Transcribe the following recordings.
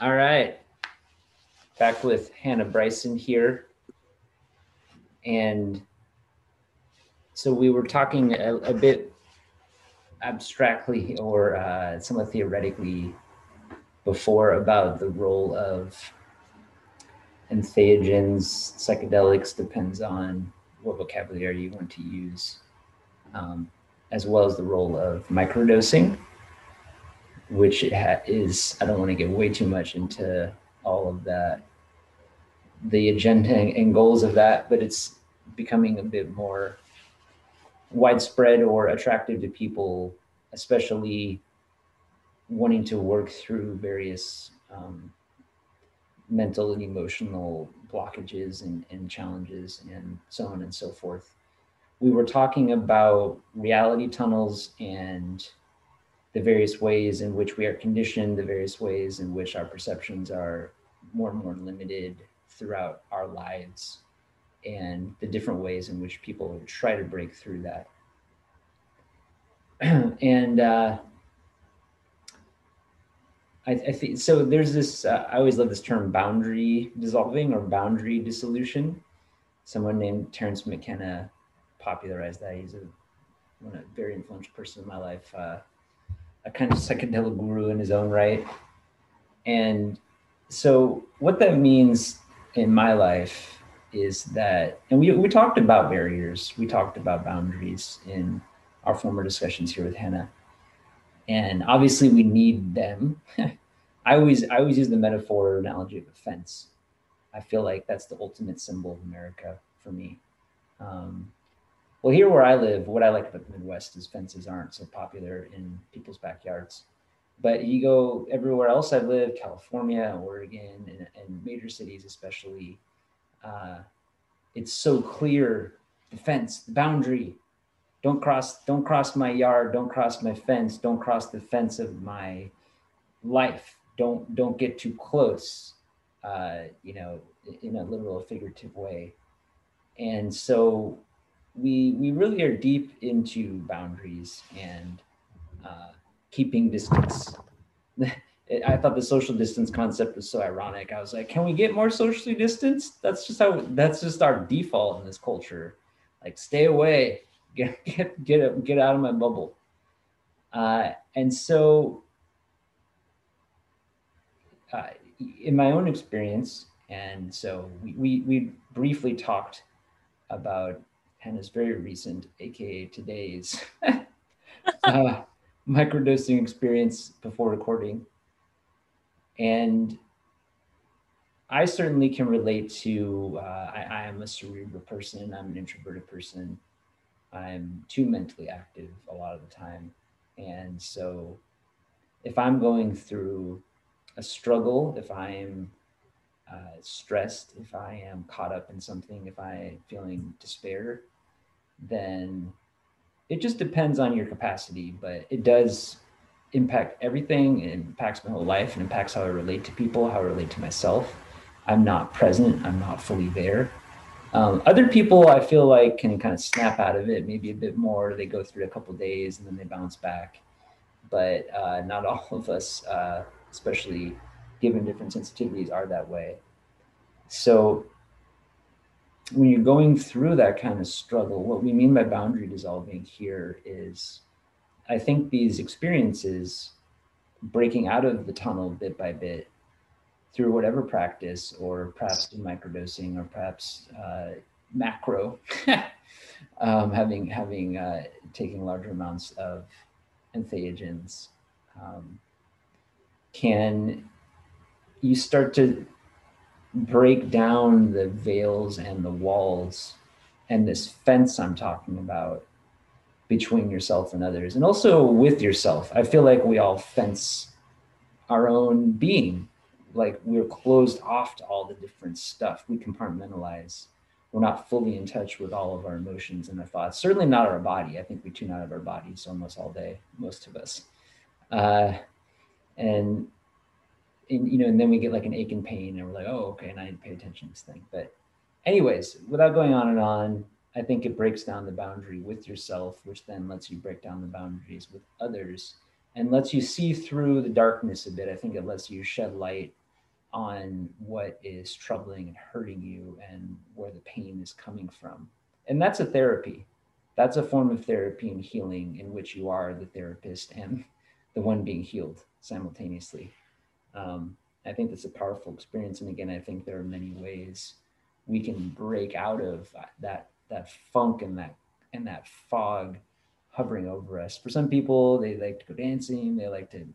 All right. Back with Hannah Bryson here. And so we were talking a, a bit abstractly or uh, somewhat theoretically before about the role of entheogens, psychedelics, depends on what vocabulary you want to use, um, as well as the role of microdosing which is I don't want to get way too much into all of that, the agenda and goals of that, but it's becoming a bit more widespread or attractive to people, especially wanting to work through various um, mental and emotional blockages and, and challenges and so on and so forth. We were talking about reality tunnels and the various ways in which we are conditioned, the various ways in which our perceptions are more and more limited throughout our lives, and the different ways in which people try to break through that. and uh, I, I, think so. There's this. Uh, I always love this term boundary dissolving or boundary dissolution. Someone named Terence McKenna popularized that. He's a, a very influential person in my life. Uh, a kind of psychedelic guru in his own right. And so, what that means in my life is that, and we, we talked about barriers, we talked about boundaries in our former discussions here with Hannah. And obviously, we need them. I always I always use the metaphor or analogy of a fence. I feel like that's the ultimate symbol of America for me. Um, well, here where I live, what I like about the Midwest is fences aren't so popular in people's backyards. But you go everywhere else I've lived, California, Oregon, and, and major cities especially, uh, it's so clear the fence, the boundary. Don't cross, don't cross my yard, don't cross my fence, don't cross the fence of my life. Don't don't get too close, uh, you know, in a literal figurative way. And so we we really are deep into boundaries and uh, keeping distance. I thought the social distance concept was so ironic. I was like, can we get more socially distanced? That's just how that's just our default in this culture. Like, stay away, get get get get out of my bubble. Uh, and so, uh, in my own experience, and so we, we we briefly talked about Hannah's very recent, aka today's, uh, microdosing experience before recording. And I certainly can relate to, uh, I, I, am a cerebral person, I'm an introverted person. I'm too mentally active a lot of the time. And so if I'm going through a struggle, if I'm uh, stressed, if I am caught up in something, if I'm feeling despair, then it just depends on your capacity, but it does impact everything. It impacts my whole life and impacts how I relate to people, how I relate to myself. I'm not present, I'm not fully there. Um, other people I feel like can kind of snap out of it, maybe a bit more. They go through a couple days and then they bounce back. But uh, not all of us, uh, especially given different sensitivities, are that way. So when you're going through that kind of struggle, what we mean by boundary dissolving here is I think these experiences breaking out of the tunnel bit by bit through whatever practice, or perhaps in microdosing, or perhaps uh, macro, um, having having uh, taking larger amounts of entheogens, um, can you start to break down the veils and the walls and this fence I'm talking about between yourself and others, and also with yourself. I feel like we all fence our own being, like we're closed off to all the different stuff. We compartmentalize. We're not fully in touch with all of our emotions and our thoughts. Certainly not our body. I think we tune out of our bodies almost all day, most of us. Uh, and and you know, and then we get like an ache and pain, and we're like, oh, okay, and I didn't pay attention to this thing. But, anyways, without going on and on, I think it breaks down the boundary with yourself, which then lets you break down the boundaries with others and lets you see through the darkness a bit. I think it lets you shed light on what is troubling and hurting you and where the pain is coming from. And that's a therapy. That's a form of therapy and healing in which you are the therapist and the one being healed simultaneously. Um, I think that's a powerful experience. And again, I think there are many ways we can break out of that that funk and that and that fog hovering over us. For some people, they like to go dancing, they like to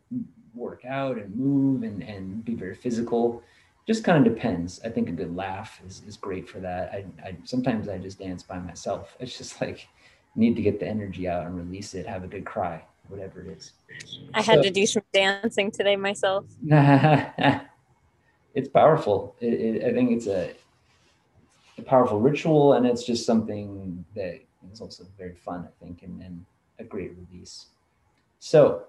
work out and move and, and be very physical. Just kind of depends. I think a good laugh is, is great for that. I, I sometimes I just dance by myself. It's just like need to get the energy out and release it, have a good cry, whatever it is. I had to do some dancing today myself. it's powerful. It, it, I think it's a, a powerful ritual, and it's just something that is also very fun, I think, and, and a great release. So,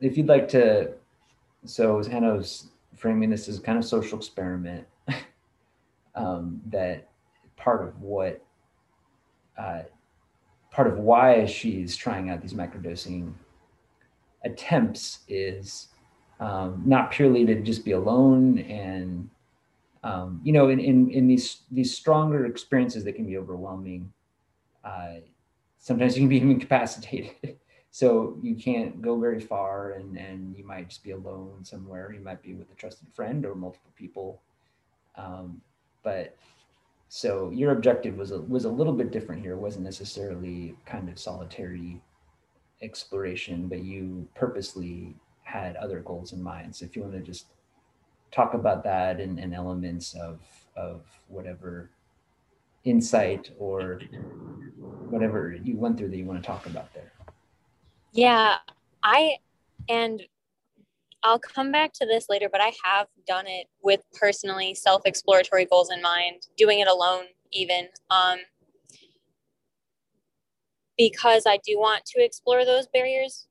if you'd like to, so as Hannah was framing this as kind of social experiment, um, that part of what, uh, part of why she's trying out these microdosing attempts is um, not purely to just be alone and um, you know in, in in these these stronger experiences that can be overwhelming uh, sometimes you can be incapacitated. So you can't go very far and and you might just be alone somewhere. You might be with a trusted friend or multiple people. Um, but so your objective was a, was a little bit different here it wasn't necessarily kind of solitary exploration but you purposely had other goals in mind so if you want to just talk about that and, and elements of of whatever insight or whatever you went through that you want to talk about there. Yeah, I and I'll come back to this later, but I have done it with personally self-exploratory goals in mind, doing it alone even. Um, because I do want to explore those barriers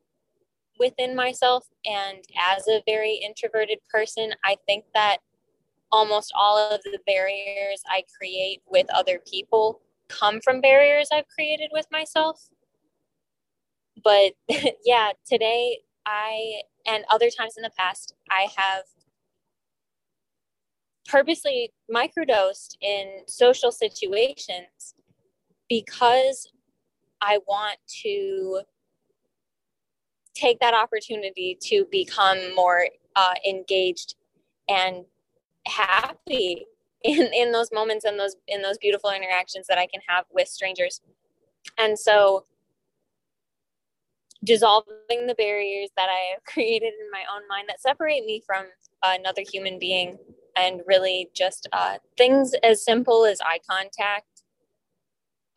within myself. And as a very introverted person, I think that almost all of the barriers I create with other people come from barriers I've created with myself. But yeah, today I and other times in the past, I have purposely microdosed in social situations because I want to take that opportunity to become more uh, engaged and happy in in those moments and those in those beautiful interactions that I can have with strangers. And so dissolving the barriers that I have created in my own mind that separate me from another human being and really just uh, things as simple as eye contact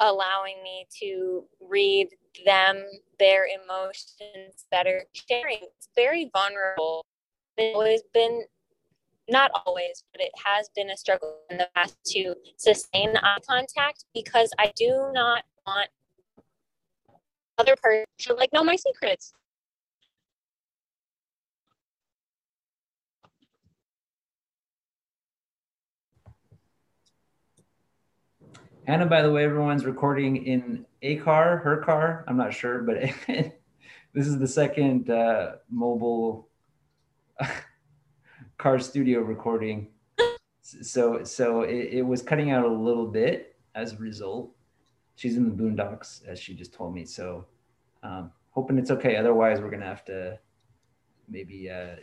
allowing me to read them their emotions that are sharing. It's very vulnerable. It's always been not always, but it has been a struggle in the past to sustain eye contact because I do not want other person to like know my secrets. Hannah, by the way, everyone's recording in a car, her car. I'm not sure, but this is the second uh, mobile car studio recording. so so it, it was cutting out a little bit as a result. She's in the boondocks, as she just told me. So um, hoping it's okay. Otherwise, we're gonna have to maybe uh,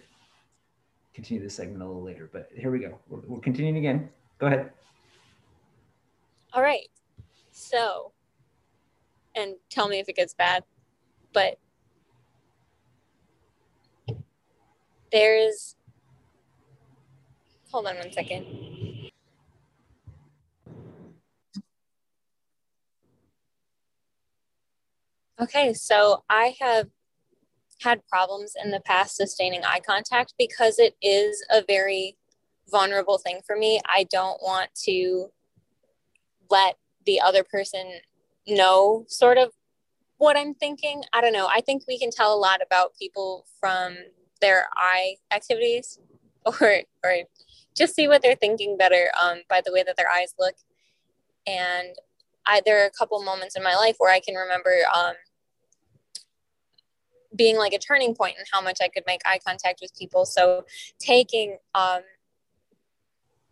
continue this segment a little later. But here we go. We're, we're continuing again. Go ahead. All right. So, and tell me if it gets bad, but there's Hold on one second. Okay, so I have had problems in the past sustaining eye contact because it is a very vulnerable thing for me. I don't want to let the other person know sort of what I'm thinking. I don't know. I think we can tell a lot about people from their eye activities or or just see what they're thinking better um, by the way that their eyes look. And I, there are a couple moments in my life where I can remember um, being like a turning point in how much I could make eye contact with people. So taking um,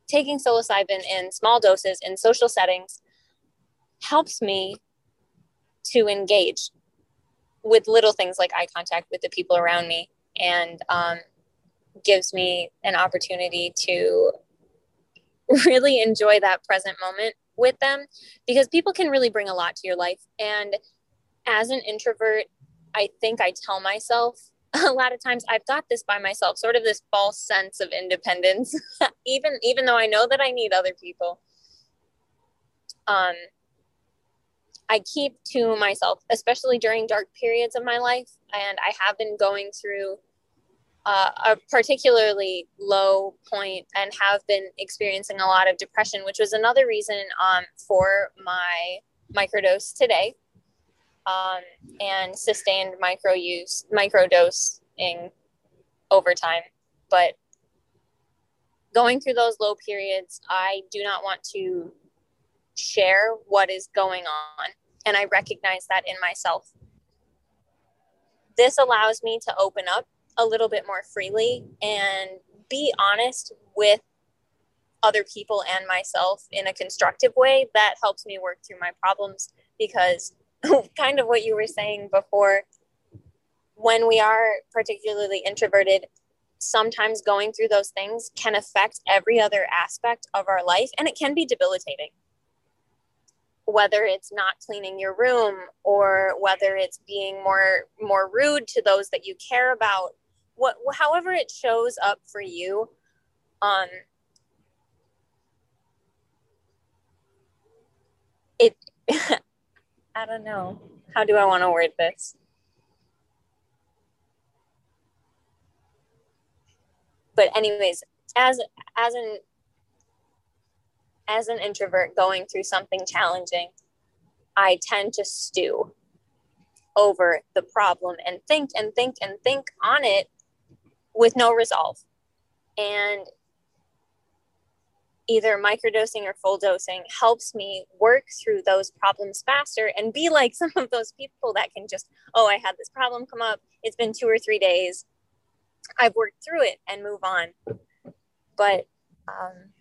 taking psilocybin in small doses in social settings helps me to engage with little things like eye contact with the people around me and um, gives me an opportunity to really enjoy that present moment with them because people can really bring a lot to your life and as an introvert i think i tell myself a lot of times i've got this by myself sort of this false sense of independence even even though i know that i need other people um I keep to myself, especially during dark periods of my life. And I have been going through uh, a particularly low point and have been experiencing a lot of depression, which was another reason um, for my microdose today um, and sustained micro use, microdosing over time. But going through those low periods, I do not want to share what is going on and I recognize that in myself. This allows me to open up a little bit more freely and be honest with other people and myself in a constructive way that helps me work through my problems because kind of what you were saying before when we are particularly introverted sometimes going through those things can affect every other aspect of our life and it can be debilitating. Whether it's not cleaning your room or whether it's being more more rude to those that you care about what however it shows up for you um it i don't know how do i want to word this but anyways as as an as an introvert going through something challenging, I tend to stew over the problem and think and think and think on it with no resolve. And either microdosing or full dosing helps me work through those problems faster and be like some of those people that can just, oh, I had this problem come up. It's been two or three days. I've worked through it and move on. But um,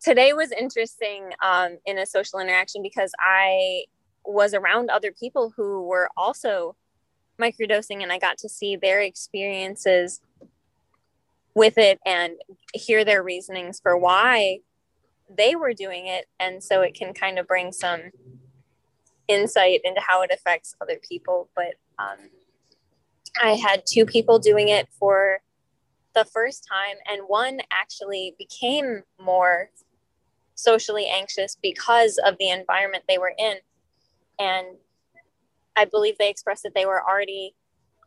today was interesting um, in a social interaction because I was around other people who were also microdosing and I got to see their experiences with it and hear their reasonings for why they were doing it. And so it can kind of bring some insight into how it affects other people. But um, I had two people doing it for the first time, and one actually became more socially anxious because of the environment they were in. And I believe they expressed that they were already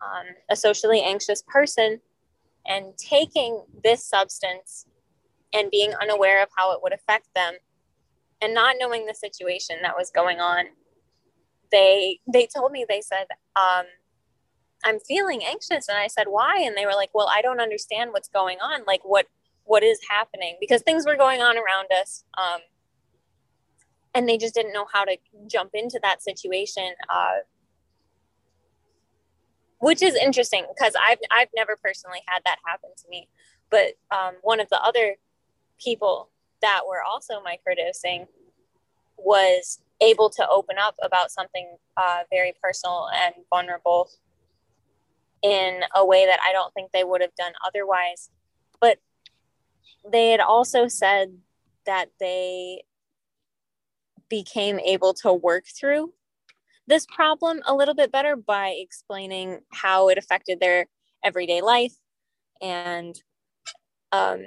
um, a socially anxious person. And taking this substance and being unaware of how it would affect them and not knowing the situation that was going on, they they told me they said, um, I'm feeling anxious. And I said, why? And they were like, well, I don't understand what's going on. Like, what what is happening because things were going on around us um, and they just didn't know how to jump into that situation uh, which is interesting because I've, I've never personally had that happen to me but um, one of the other people that were also microdosing was able to open up about something uh, very personal and vulnerable in a way that I don't think they would have done otherwise. But they had also said that they became able to work through this problem a little bit better by explaining how it affected their everyday life. And um,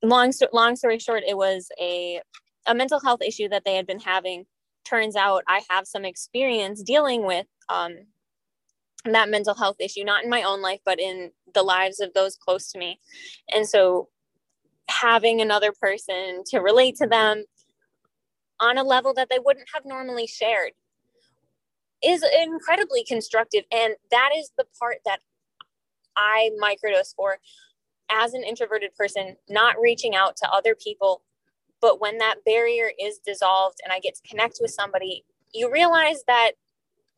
long long story short it was a a mental health issue that they had been having. Turns out i have some experience dealing with um, that mental health issue not in my own life but in the lives of those close to me. And so having another person to relate to them on a level that they wouldn't have normally shared is incredibly constructive. And that is the part that I microdose for as an introverted person, not reaching out to other people. But when that barrier is dissolved and I get to connect with somebody, you realize that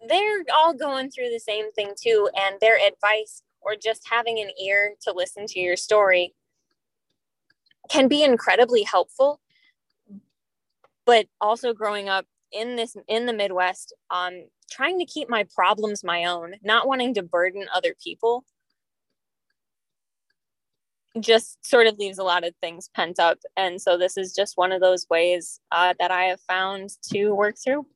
they're all going through the same thing too and their advice or just having an ear to listen to your story can be incredibly helpful but also growing up in this in the midwest um trying to keep my problems my own not wanting to burden other people just sort of leaves a lot of things pent up. And so this is just one of those ways uh, that i have found to work through.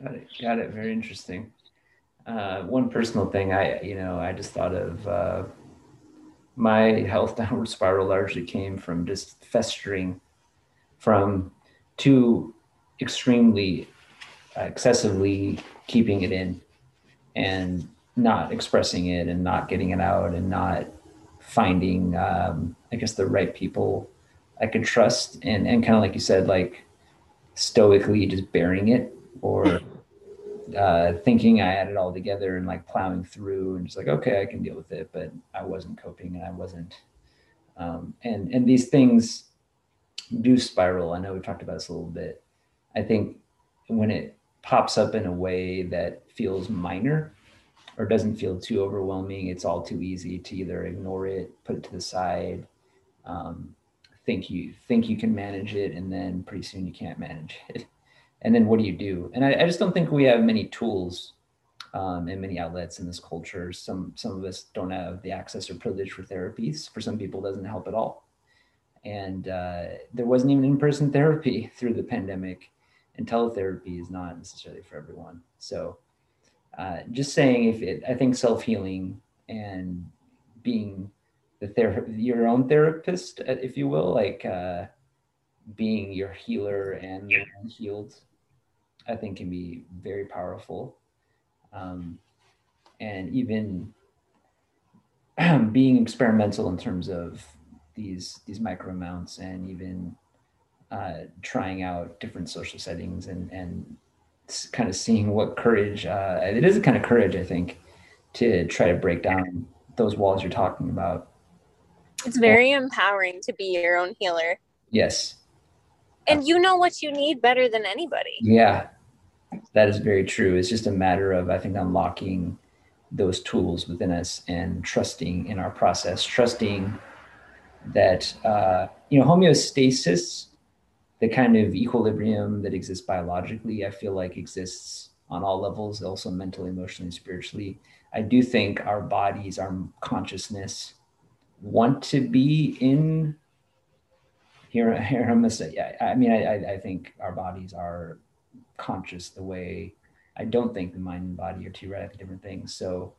Got it. Got it. Very interesting. Uh, one personal thing i you know i just thought of uh, my health downward spiral largely came from just festering from too extremely excessively keeping it in and not expressing it and not getting it out and not finding um, i guess the right people i could trust. And and kind of like you said like stoically just bearing it or uh, thinking I had it all together and like plowing through and just like, okay, I can deal with it, but I wasn't coping and I wasn't. Um, and and these things do spiral. I know we talked about this a little bit. I think when it pops up in a way that feels minor or doesn't feel too overwhelming, it's all too easy to either ignore it, put it to the side, um, think you think you can manage it, and then pretty soon you can't manage it and then what do you do? And I, I just don't think we have many tools um, and many outlets in this culture. Some some of us don't have the access or privilege for therapies. For some people, doesn't help at all. And uh, there wasn't even in-person therapy through the pandemic, and teletherapy is not necessarily for everyone. So, uh, just saying, if it, I think self-healing and being the ther- your own therapist, uh, if you will, like uh, being your healer and healed I think can be very powerful. Um, and even being experimental in terms of these these micro amounts and even uh, trying out different social settings and and kind of seeing what courage uh, it is a kind of courage I think to try to break down those walls you're talking about. It's very empowering to be your own healer. Yes. And you know what you need better than anybody. Yeah, that is very true. It's just a matter of, I think, unlocking those tools within us and trusting in our process, trusting that, uh, you know, homeostasis, the kind of equilibrium that exists biologically, I feel like exists on all levels, also mentally, emotionally, spiritually. I do think our bodies, our consciousness want to be in here, here I'm gonna say, yeah, I mean, I, I think our bodies are conscious the way I don't think the mind and body are two radically different things. So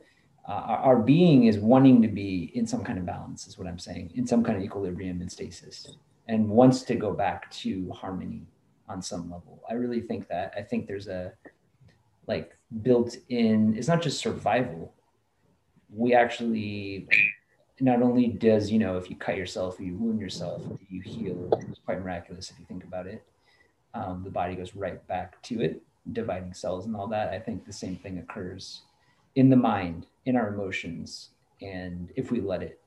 uh, our, our, being is wanting to be in some kind of balance, is what I'm saying, in some kind of equilibrium and stasis, and wants to go back to harmony on some level. I really think that. I think there's a like built in. It's not just survival. We actually not only does you know if you cut yourself you wound yourself, you heal. It's quite miraculous if you think about it um, the body goes right back to it, dividing cells and all that. I think the same thing occurs in the mind, in our emotions, and if we let it,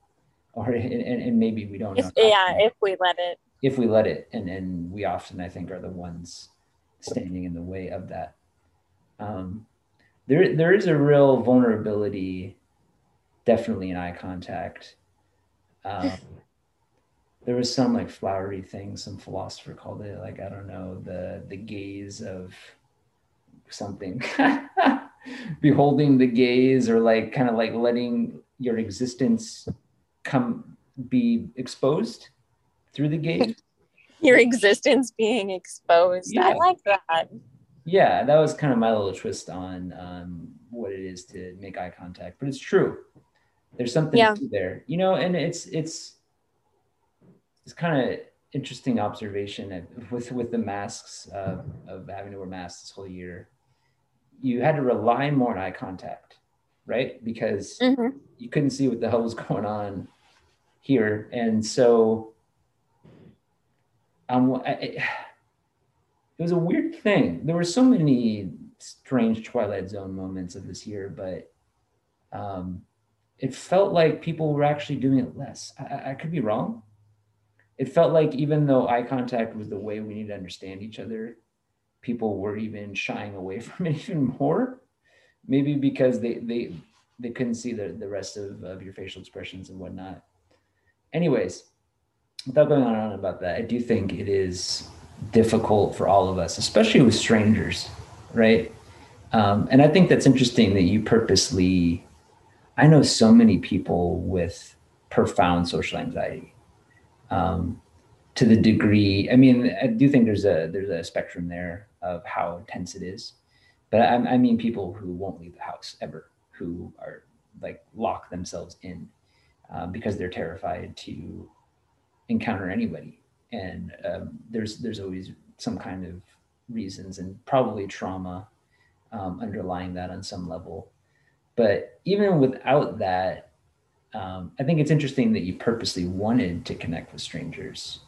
or and, and maybe we don't. If, yeah, if we let it. If we let it, and and we often I think are the ones standing in the way of that. Um, there there is a real vulnerability, definitely in eye contact. Um, there was some like flowery thing some philosopher called it like i don't know the the gaze of something. Beholding the gaze or like kind of like letting your existence come be exposed through the gaze. Your existence being exposed. Yeah. i like that. Yeah that was kind of my little twist on um, what it is to make eye contact but it's true. There's something yeah. there you know and it's it's it's kind of interesting observation with with the masks uh, of having to wear masks this whole year. You had to rely more on eye contact, right? Because mm-hmm. you couldn't see what the hell was going on here, and so um, it, it was a weird thing. There were so many strange Twilight Zone moments of this year, but um, it felt like people were actually doing it less. I, I could be wrong it felt like even though eye contact was the way we need to understand each other people were even shying away from it even more. Maybe because they they they couldn't see the, the rest of, of your facial expressions and whatnot. Anyways without going on and on about that i do think it is difficult for all of us especially with strangers right? Um, and i think that's interesting that you purposely i know so many people with profound social anxiety um, to the degree i mean i do think there's a there's a spectrum there of how intense it is. But I, I mean people who won't leave the house ever who are like lock themselves in um, because they're terrified to encounter anybody. And um, there's there's always some kind of reasons and probably trauma um, underlying that on some level. But even without that um, i think it's interesting that you purposely wanted to connect with strangers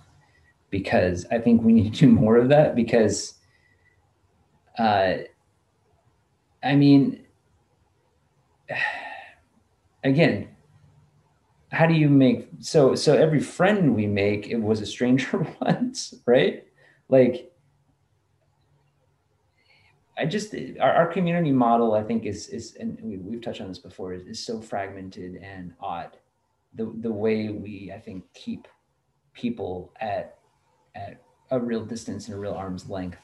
because i think we need to do more of that because uh, i mean again how do you make so so every friend we make it was a stranger once right? Like i just our, our community model i think is is and we, we've touched on this before is, is so fragmented and odd the the way we i think keep people at at a real distance and a real arm's length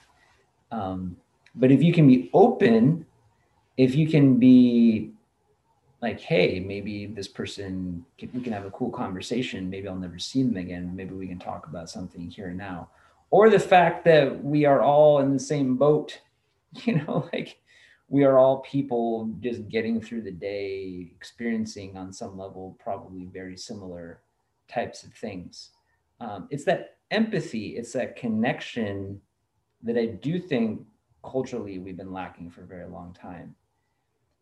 um, but if you can be open if you can be like, hey, maybe this person, can, we can have a cool conversation. Maybe I'll never see them again. Maybe we can talk about something here and now. Or the fact that we are all in the same boat, you know, like we are all people just getting through the day, experiencing on some level probably very similar types of things. Um, it's that empathy, it's that connection that I do think culturally we've been lacking for a very long time.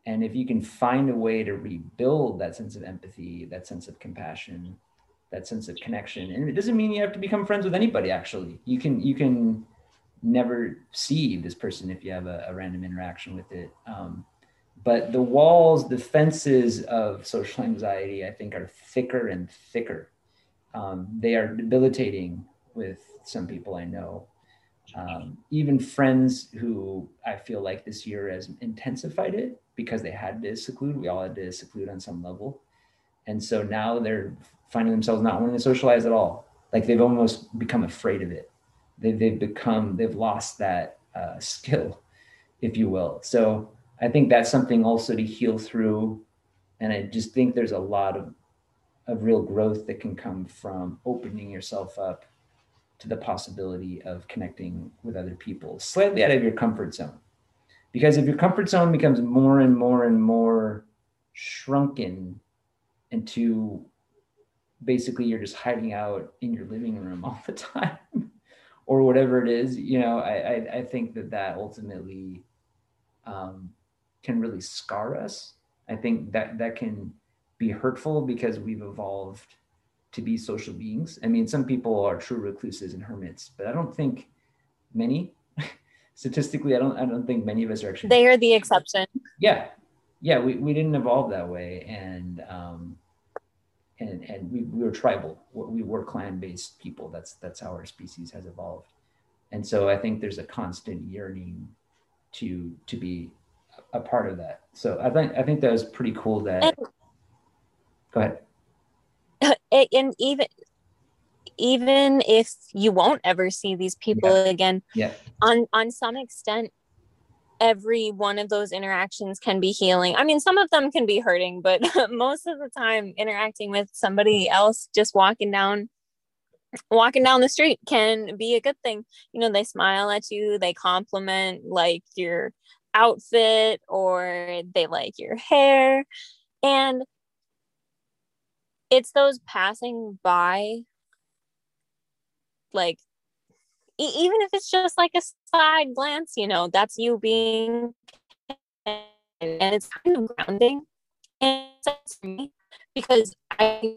And if you can find a way to rebuild that sense of empathy, that sense of compassion, that sense of connection, and it doesn't mean you have to become friends with anybody. Actually, you can you can never see this person if you have a, a random interaction with it. Um, but the walls, the fences of social anxiety, I think, are thicker and thicker. Um, they are debilitating with some people I know. Um, even friends who I feel like this year has intensified it because they had to seclude. We all had to seclude on some level. And so now they're finding themselves not wanting to socialize at all. Like they've almost become afraid of it. They, they've become, they've lost that uh, skill, if you will. So I think that's something also to heal through. And I just think there's a lot of, of real growth that can come from opening yourself up to the possibility of connecting with other people slightly out of your comfort zone because if your comfort zone becomes more and more and more shrunken into basically you're just hiding out in your living room all the time or whatever it is you know i i, I think that that ultimately um, can really scar us i think that that can be hurtful because we've evolved to be social beings i mean some people are true recluses and hermits but i don't think many statistically, I don't I don't think many of us are actually. They are the exception. Yeah, yeah, we, we didn't evolve that way, and um, and and we, we were tribal. We were clan based people. That's that's how our species has evolved, and so I think there's a constant yearning to to be a part of that. So I think I think that was pretty cool. That and, go ahead. And even even if you won't ever see these people yeah. again yeah. on on some extent every one of those interactions can be healing. I mean some of them can be hurting but most of the time interacting with somebody else just walking down walking down the street can be a good thing. You know they smile at you they compliment like your outfit or they like your hair. And it's those passing by like even if it's just like a side glance you know that's you being and it's kind of grounding for me because i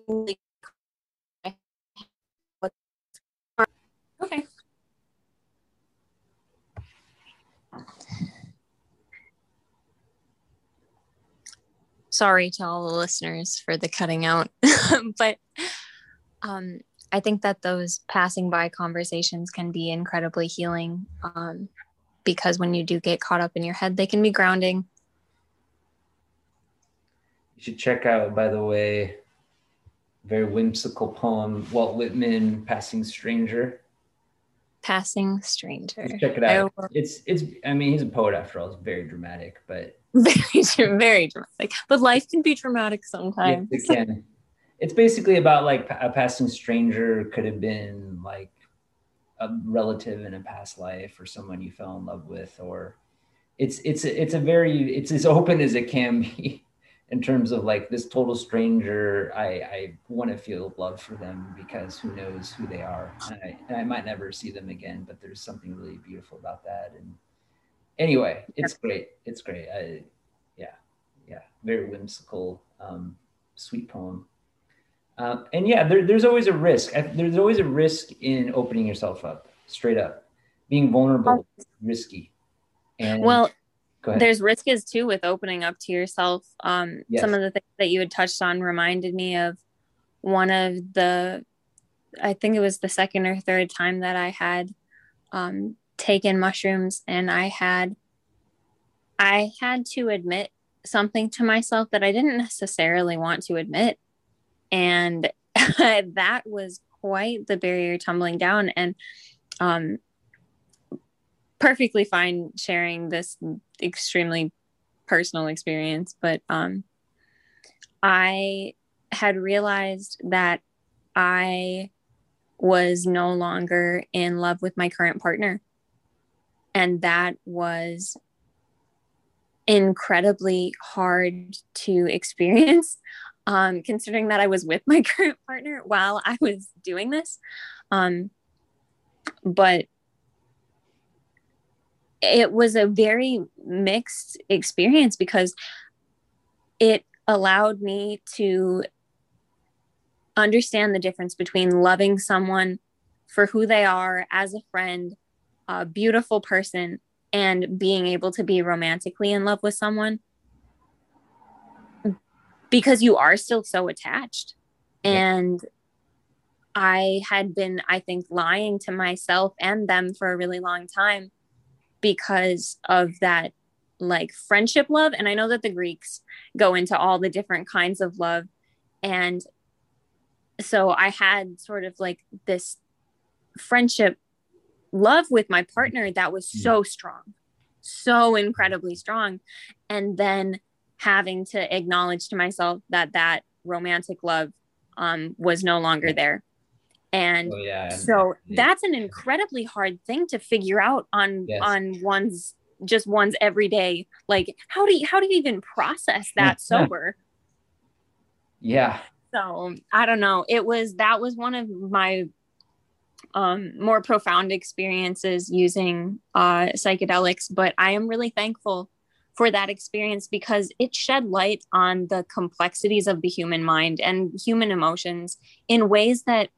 like okay. Sorry to all the listeners for the cutting out but um I think that those passing by conversations can be incredibly healing. Um, because when you do get caught up in your head, they can be grounding. You should check out, by the way, very whimsical poem, Walt Whitman, Passing Stranger. Passing Stranger. Just check it out. It's it's I mean, he's a poet after all, it's very dramatic, but very very dramatic. But life can be dramatic sometimes. Yes, it can. It's basically about like a passing stranger could have been like a relative in a past life or someone you fell in love with or it's it's it's a very it's as open as it can be in terms of like this total stranger i i want to feel love for them because who knows who they are. And I, and I might never see them again but there's something really beautiful about that. And anyway it's great. It's great. I, yeah yeah. Very whimsical um, sweet poem uh, and yeah, there, there's always a risk. There's always a risk in opening yourself up, straight up. Being vulnerable, risky. And well, there's risk is too with opening up to yourself. Um, yes. Some of the things that you had touched on reminded me of one of the, I think it was the second or third time that I had um, taken mushrooms, and I had, I had to admit something to myself that I didn't necessarily want to admit and that was quite the barrier tumbling down. And um perfectly fine sharing this extremely personal experience. But um i had realized that i was no longer in love with my current partner. And that was incredibly hard to experience um, considering that I was with my current partner while I was doing this. Um, but it was a very mixed experience because it allowed me to understand the difference between loving someone for who they are as a friend, a beautiful person, and being able to be romantically in love with someone because you are still so attached. And I had been, I think, lying to myself and them for a really long time because of that like friendship love. And I know that the Greeks go into all the different kinds of love. And so I had sort of like this friendship love with my partner that was mm. so strong, so incredibly strong. And then having to acknowledge to myself that that romantic love um, was no longer there. And oh, yeah. so that's an incredibly hard thing to figure out on yes. on one's just one's everyday. Like how do you how do you even process that sober? Yeah. So i don't know. It was that was one of my um more profound experiences using uh psychedelics but i am really thankful for that experience because it shed light on the complexities of the human mind and human emotions in ways that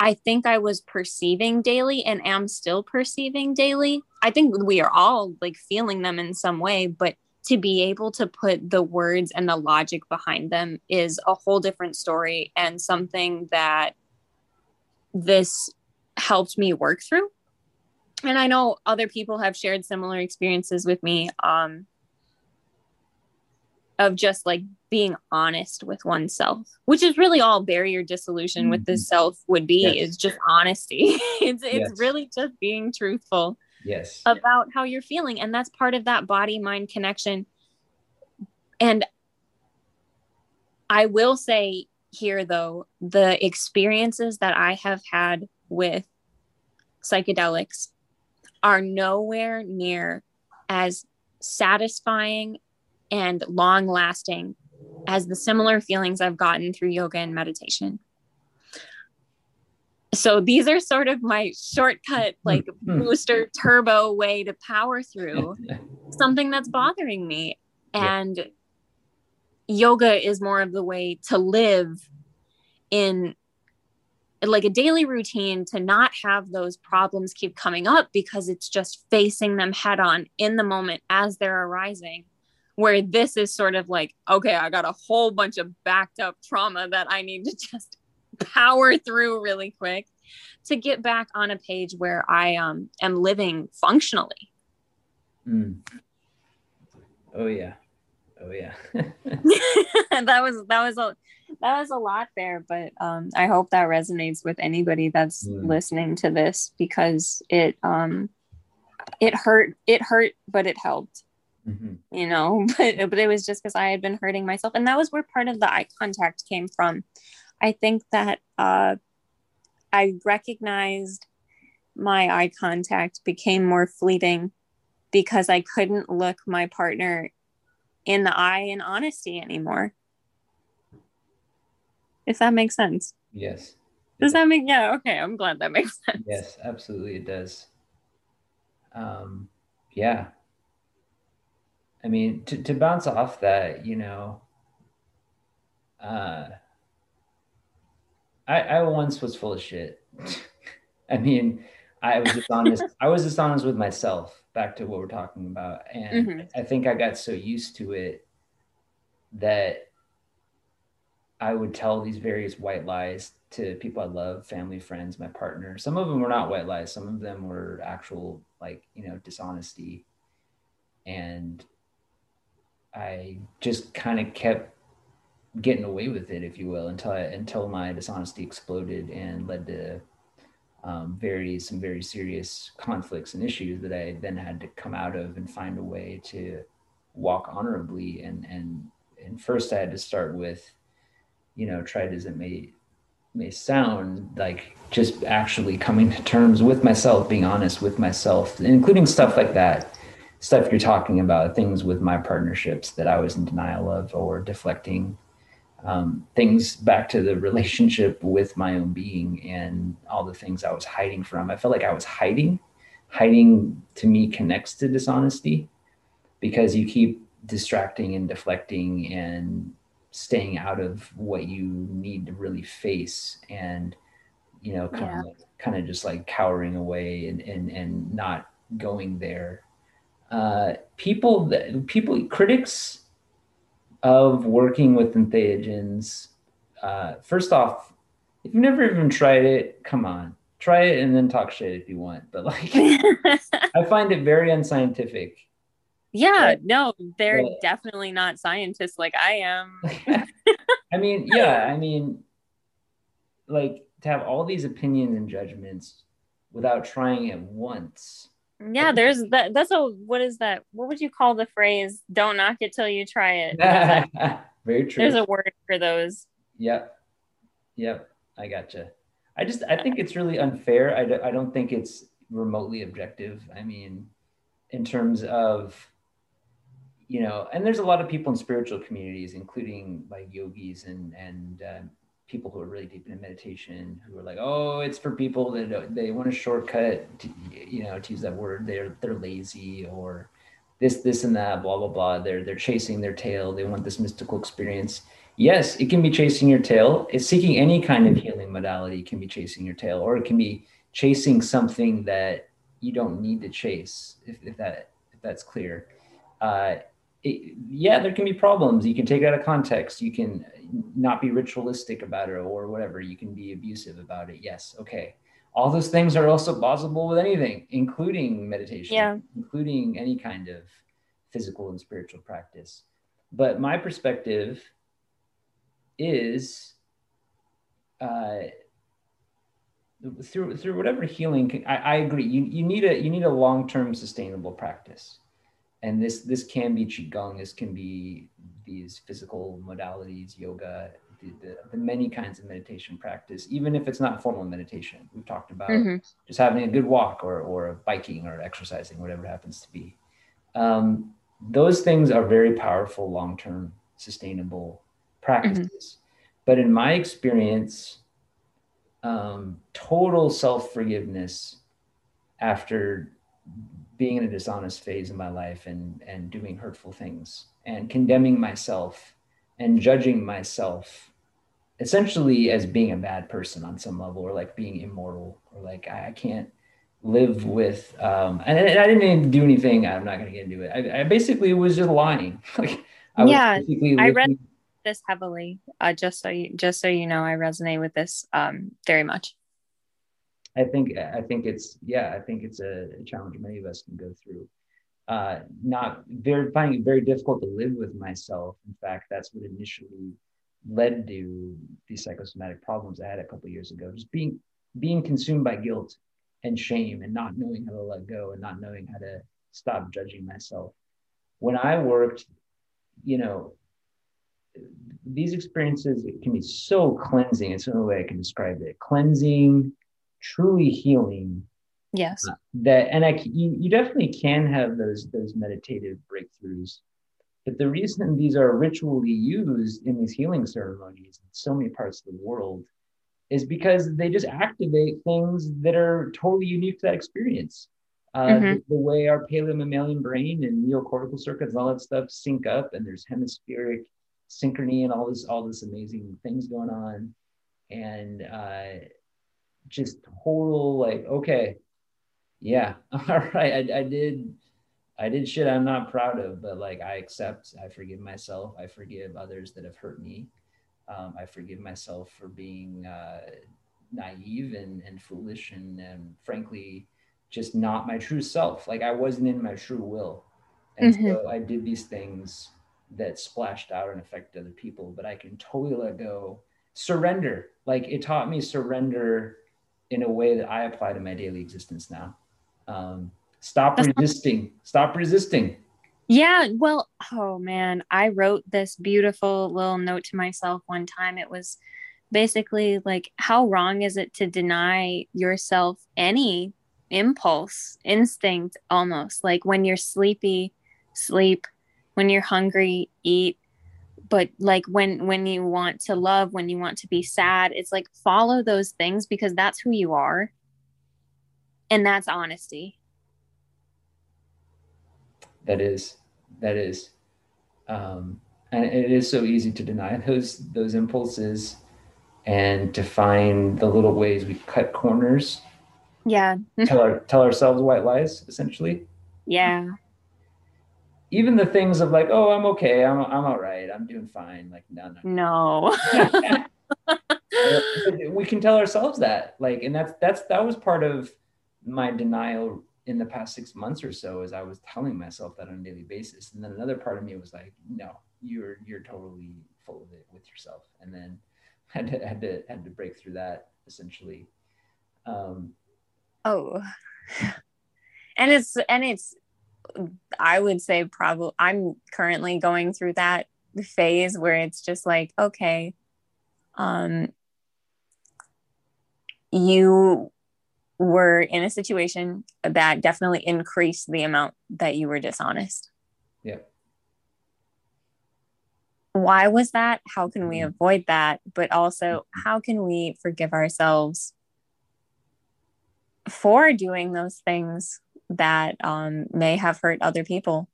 I think I was perceiving daily and am still perceiving daily. I think we are all like feeling them in some way, but to be able to put the words and the logic behind them is a whole different story and something that this helped me work through and I know other people have shared similar experiences with me um, of just like being honest with oneself, which is really all barrier dissolution mm-hmm. with the self would be yes. is just honesty. it's it's yes. really just being truthful. Yes. About how you're feeling. And that's part of that body mind connection. And I will say here though, the experiences that I have had with psychedelics are nowhere near as satisfying and long lasting as the similar feelings I've gotten through yoga and meditation. So these are sort of my shortcut, like hmm. booster turbo way to power through something that's bothering me. And yeah. yoga is more of the way to live in like a daily routine to not have those problems keep coming up because it's just facing them head on in the moment as they're arising where this is sort of like okay i got a whole bunch of backed up trauma that i need to just power through really quick to get back on a page where I um am living functionally. Mm. Oh yeah. Oh yeah. that was that was a that was a lot there, but um I hope that resonates with anybody that's mm. listening to this because it um it hurt it hurt but it helped. Mm-hmm. You know, but but it was just because I had been hurting myself. And that was where part of the eye contact came from. I think that uh I recognized my eye contact became more fleeting because I couldn't look my partner in the eye in honesty anymore. If that makes sense. Yes. Does that make yeah, okay. I'm glad that makes sense. Yes, absolutely it does. Um yeah. I mean to, to bounce off that, you know, uh I, I once was full of shit. I mean, I was dishonest. I was dishonest with myself. Back to what we're talking about, and mm-hmm. I think I got so used to it that I would tell these various white lies to people I love, family, friends, my partner. Some of them were not white lies. Some of them were actual, like you know, dishonesty, and I just kind of kept getting away with it, if you will, until I, until my dishonesty exploded and led to um, very some very serious conflicts and issues that I then had to come out of and find a way to walk honorably. And and and first I had to start with, you know, tried as it may may sound like just actually coming to terms with myself, being honest with myself, including stuff like that stuff you're talking about, things with my partnerships that I was in denial of or deflecting um, things back to the relationship with my own being and all the things I was hiding from. I felt like I was hiding. Hiding to me connects to dishonesty because you keep distracting and deflecting and staying out of what you need to really face and you know kind yeah. of kind of just like cowering away and and and not going there uh people that people critics of working with entheogens, uh, first off, if you've never even tried it, come on, try it and then talk shit if you want. But like, I find it very unscientific. Yeah, but, no, they're but, definitely not scientists like I am. I mean, yeah, I mean, like to have all these opinions and judgments without trying it once yeah there's that that's a what is that what would you call the phrase don't knock it till you try it. Very true. there's a word for those. Yep. Yep. I gotcha. I just i think it's really unfair. I d- I don't think it's remotely objective. I mean in terms of you know and there's a lot of people in spiritual communities including like yogis and and uh, people who are really deep in meditation who are like, oh, it's for people that they want a shortcut, to, you know, to use that word. They're they're lazy or this this and that, blah blah blah. They're they're chasing their tail. They want this mystical experience. Yes, it can be chasing your tail. It's seeking any kind of healing modality can be chasing your tail, or it can be chasing something that you don't need to chase. If, if that if that's clear. Uh, it, yeah, there can be problems. You can take it out of context. You can not be ritualistic about it or whatever. You can be abusive about it. Yes, okay. All those things are also possible with anything, including meditation, yeah. including any kind of physical and spiritual practice. But my perspective is uh, through through whatever healing. I, I agree. You you need a you need a long term sustainable practice and this this can be qigong this can be these physical modalities yoga the, the, the, many kinds of meditation practice even if it's not formal meditation we've talked about mm-hmm. just having a good walk or or biking or exercising whatever it happens to be um, those things are very powerful long-term sustainable practices mm-hmm. but in my experience um, total self-forgiveness after being in a dishonest phase in my life and and doing hurtful things and condemning myself and judging myself essentially as being a bad person on some level or like being immoral or like I, I can't live with um and, and, I didn't even do anything I'm not gonna get into it I, I basically was just lying like I yeah I read this heavily. Uh, just so you, just so you know, I resonate with this um, very much. I think I think it's yeah I think it's a, challenge many of us can go through. Uh, not very finding it very difficult to live with myself. In fact, that's what initially led to the psychosomatic problems I had a couple years ago. Just being being consumed by guilt and shame and not knowing how to let go and not knowing how to stop judging myself. When I worked, you know, these experiences it can be so cleansing. It's the only way I can describe it. Cleansing, truly healing. Yes. Uh, that and I you, you definitely can have those those meditative breakthroughs. But the reason these are ritually used in these healing ceremonies in so many parts of the world is because they just activate things that are totally unique to that experience. Uh, mm-hmm. the, the, way our paleomammalian brain and neocortical circuits and all that stuff sync up, and there's hemispheric synchrony and all this all this amazing things going on, and uh, just total like okay, yeah, all right, I, I did. I did shit I'm not proud of, but like I accept, I forgive myself, I forgive others that have hurt me, um, I forgive myself for being uh, naive and, and foolish and, and frankly, just not my true self. Like I wasn't in my true will. And mm-hmm. so I did these things that splashed out and affected other people, but I can totally let go. Surrender. Like it taught me surrender in a way that I apply to my daily existence now. Um, stop That's resisting. Not- stop resisting. Yeah, well, oh man, I wrote this beautiful little note to myself one time. It was basically like, how wrong is it to deny yourself any impulse, instinct almost? Like when you're sleepy, sleep, when you're hungry, eat. But like when when you want to love, when you want to be sad, it's like follow those things because that's who you are. And that's honesty. That is that is um, and it is so easy to deny those those impulses and to find the little ways we cut corners. Yeah. Tell our tell ourselves white lies essentially. Yeah even the things of like oh i'm okay i'm, I'm all right i'm doing fine like no no, no. we can tell ourselves that like and that's that's that was part of my denial in the past six months or so as I was telling myself that on a daily basis. And then another part of me was like, no, you're you're totally full of it with yourself. And then had to had to had to break through that essentially. Um, oh, and it's and it's I would say probably I'm currently going through that phase where it's just like okay, um, you were in a situation that definitely increased the amount that you were dishonest. Yeah. Why was that? How can we mm-hmm. avoid that? But also, how can we forgive ourselves for doing those things that um, may have hurt other people?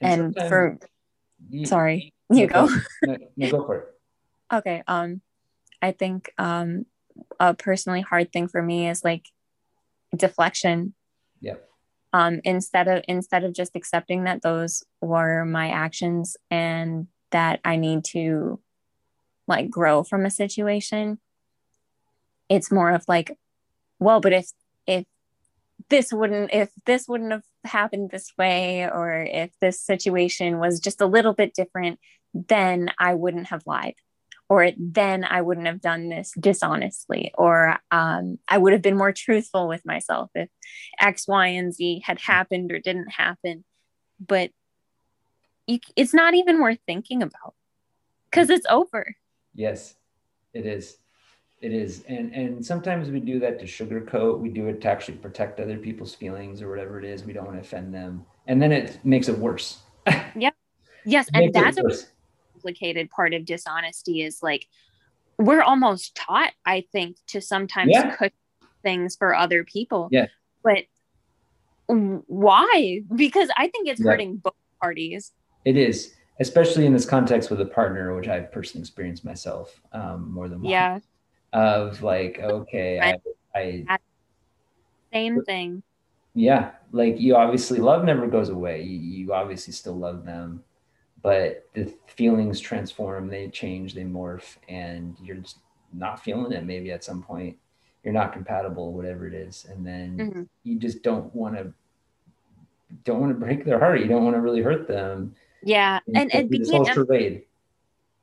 And, and for, you, sorry, you go. no, no, go for it. Okay. Um, I think um, a personally hard thing for me is like deflection. Yep. Um, instead of instead of just accepting that those were my actions and that I need to like grow from a situation, it's more of like, well, but if this wouldn't if this wouldn't have happened this way or if this situation was just a little bit different then i wouldn't have lied or then I wouldn't have done this dishonestly, or um, I would have been more truthful with myself if X, Y, and Z had happened or didn't happen. But you, it's not even worth thinking about because it's over. Yes, it is. It is, and and sometimes we do that to sugarcoat. We do it to actually protect other people's feelings or whatever it is. We don't want to offend them, and then it makes it worse. yep. Yes, and that's a complicated part of dishonesty is like we're almost taught, I think, to sometimes yeah. cut things for other people. Yeah. But why? Because I think it's yeah. hurting both parties. It is, especially in this context with a partner, which I've personally experienced myself um, more than once. Yeah. Of like, okay, I, I same thing. Yeah, like you obviously love never goes away. You, you obviously still love them, but the feelings transform, they change, they morph, and you're just not feeling it. Maybe at some point you're not compatible, whatever it is, and then mm-hmm. you just don't want to don't want to break their heart. You don't want to really hurt them. Yeah, and and, and whole charade.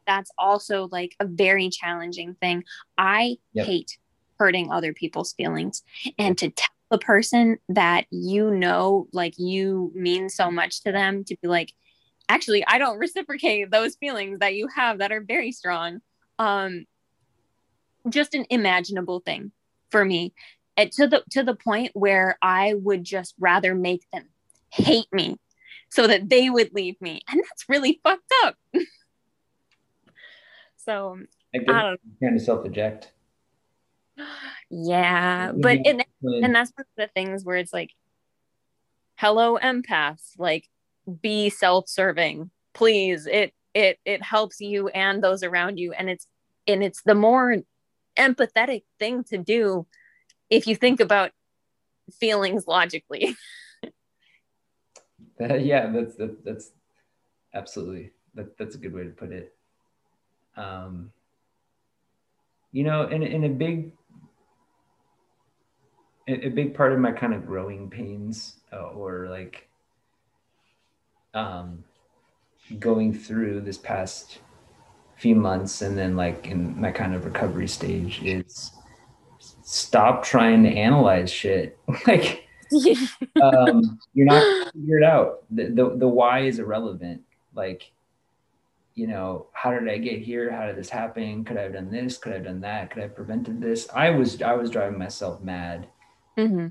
That's also like a very challenging thing. I yep. hate hurting other people's feelings, and to tell the person that you know, like you mean so much to them, to be like, actually, I don't reciprocate those feelings that you have that are very strong. Um, just an imaginable thing for me. And to the to the point where I would just rather make them hate me so that they would leave me. And that's really fucked up. So I, I don't kind of self eject. Yeah, but and, and that's one of the things where it's like, hello empaths, like be self-serving, please. It it it helps you and those around you, and it's and it's the more empathetic thing to do if you think about feelings logically. yeah, that's that, that's absolutely that, that's a good way to put it. Um, you know, in in a big a, a big part of my kind of growing pains uh, or like um, going through this past few months and then like in my kind of recovery stage is stop trying to analyze shit like um, you're not figure it out. The, the the why is irrelevant. Like, you know, how did I get here? How did this happen? Could I have done this? Could I have done that? Could I have prevented this? I was I was driving myself mad, mm-hmm.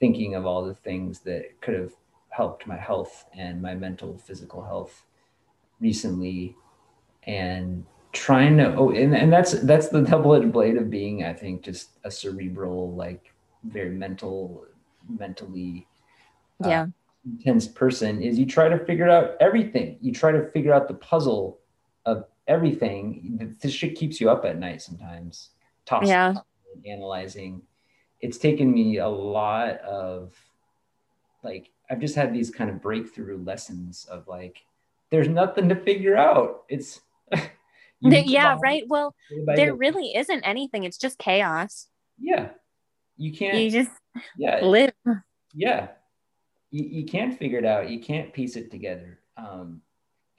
thinking of all the things that could have helped my health and my mental physical health recently, and trying to oh and, and that's that's the double-edged blade of being i think just a cerebral like very mental mentally uh, yeah intense person is you try to figure out everything. You try to figure out the puzzle of everything. This shit keeps you up at night sometimes tossing yeah. analyzing. It's taken me a lot of like i've just had these kind of breakthrough lessons of like there's nothing to figure out. It's yeah right? Well there really isn't anything. It's just chaos. Yeah. You can't you just yeah. live. Yeah you, you can't figure it out. You can't piece it together. Um,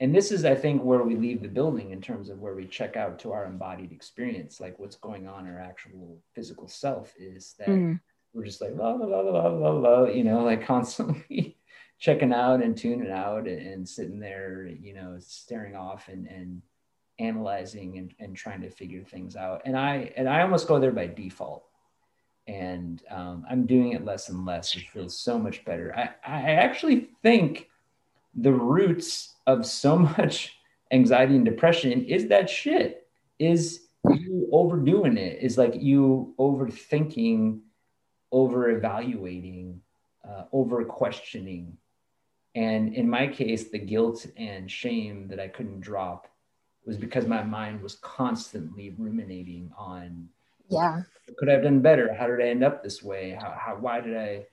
and this is i think where we leave the building in terms of where we check out to our embodied experience like what's going on in our actual physical self is that mm. we're just like la, la, la, la, la, la, you know like constantly checking out and tuning out and, and, sitting there you know staring off and and analyzing and, and trying to figure things out. And i and i almost go there by default and um, I'm doing it less and less. It feels so much better. I, I actually think the roots of so much anxiety and depression is that shit. Is you overdoing it? Is like you overthinking, over evaluating, uh, over questioning. And in my case, the guilt and shame that I couldn't drop was because my mind was constantly ruminating on yeah. Could I have done better. How did i end up this way? How, how why did i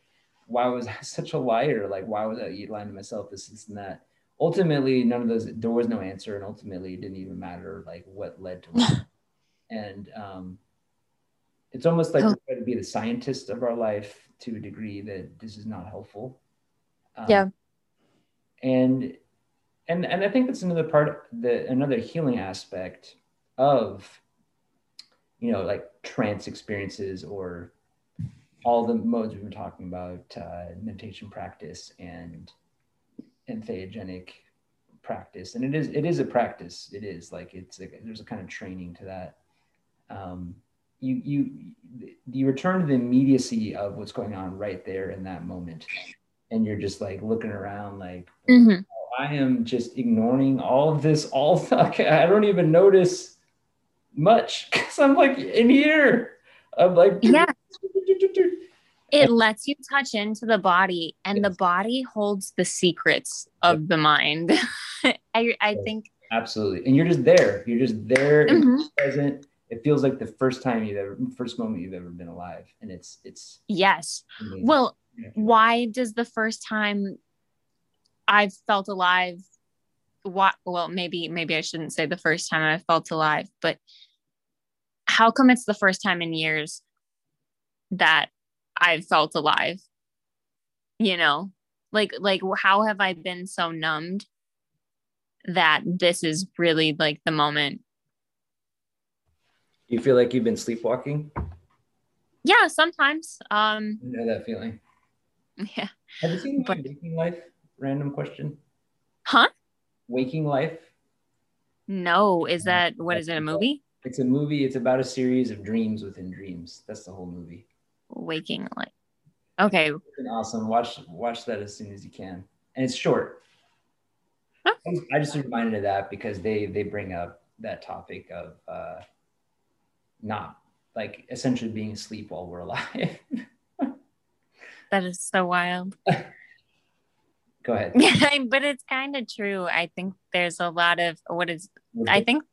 why was i such a liar? Like why was i lying to myself? This, this and that. Ultimately none of those there was no answer and ultimately it didn't even matter like what led to it. And um it's almost like oh. we try to be the scientist of our life to a degree that this is not helpful. Um, yeah. and and and i think that's another part the another healing aspect of you know, like trance experiences or all the modes we've been talking about, uh, meditation practice and entheogenic practice. And it is, it is a practice. It is like, it's, a, there's a kind of training to that. Um, you, you, you return to the immediacy of what's going on right there in that moment. And you're just like looking around like, mm-hmm. I am just ignoring all of this, all, I don't even notice much because I'm like in here. I'm like, yeah. It lets you touch into the body, and the body holds the secrets of the mind. I, I think absolutely, and you're just there. You're just there, mm-hmm. present. It feels like the first time you've ever, first moment you've ever been alive, and it's it's yes. Amazing. Well, why does the first time I've felt alive what well maybe maybe I shouldn't say the first time I felt alive, but how come it's the first time in years that I've felt alive? You know, like like how have I been so numbed that this is really like the moment? You feel like you've been sleepwalking? Yeah, sometimes. Um I know that feeling. Yeah. Have you seen but, Waking Life? Random question. Huh? Waking Life? No. Is that what is it? A movie? It's a movie. It's about a series of dreams within dreams. That's the whole movie. Waking Life. Okay. awesome. Watch watch that as soon as you can. And it's short. Okay. I just reminded of that because they they bring up that topic of uh not like essentially being asleep while we're alive. that is so wild. Go ahead. Yeah, but it's kind of true. I think there's a lot of what is I think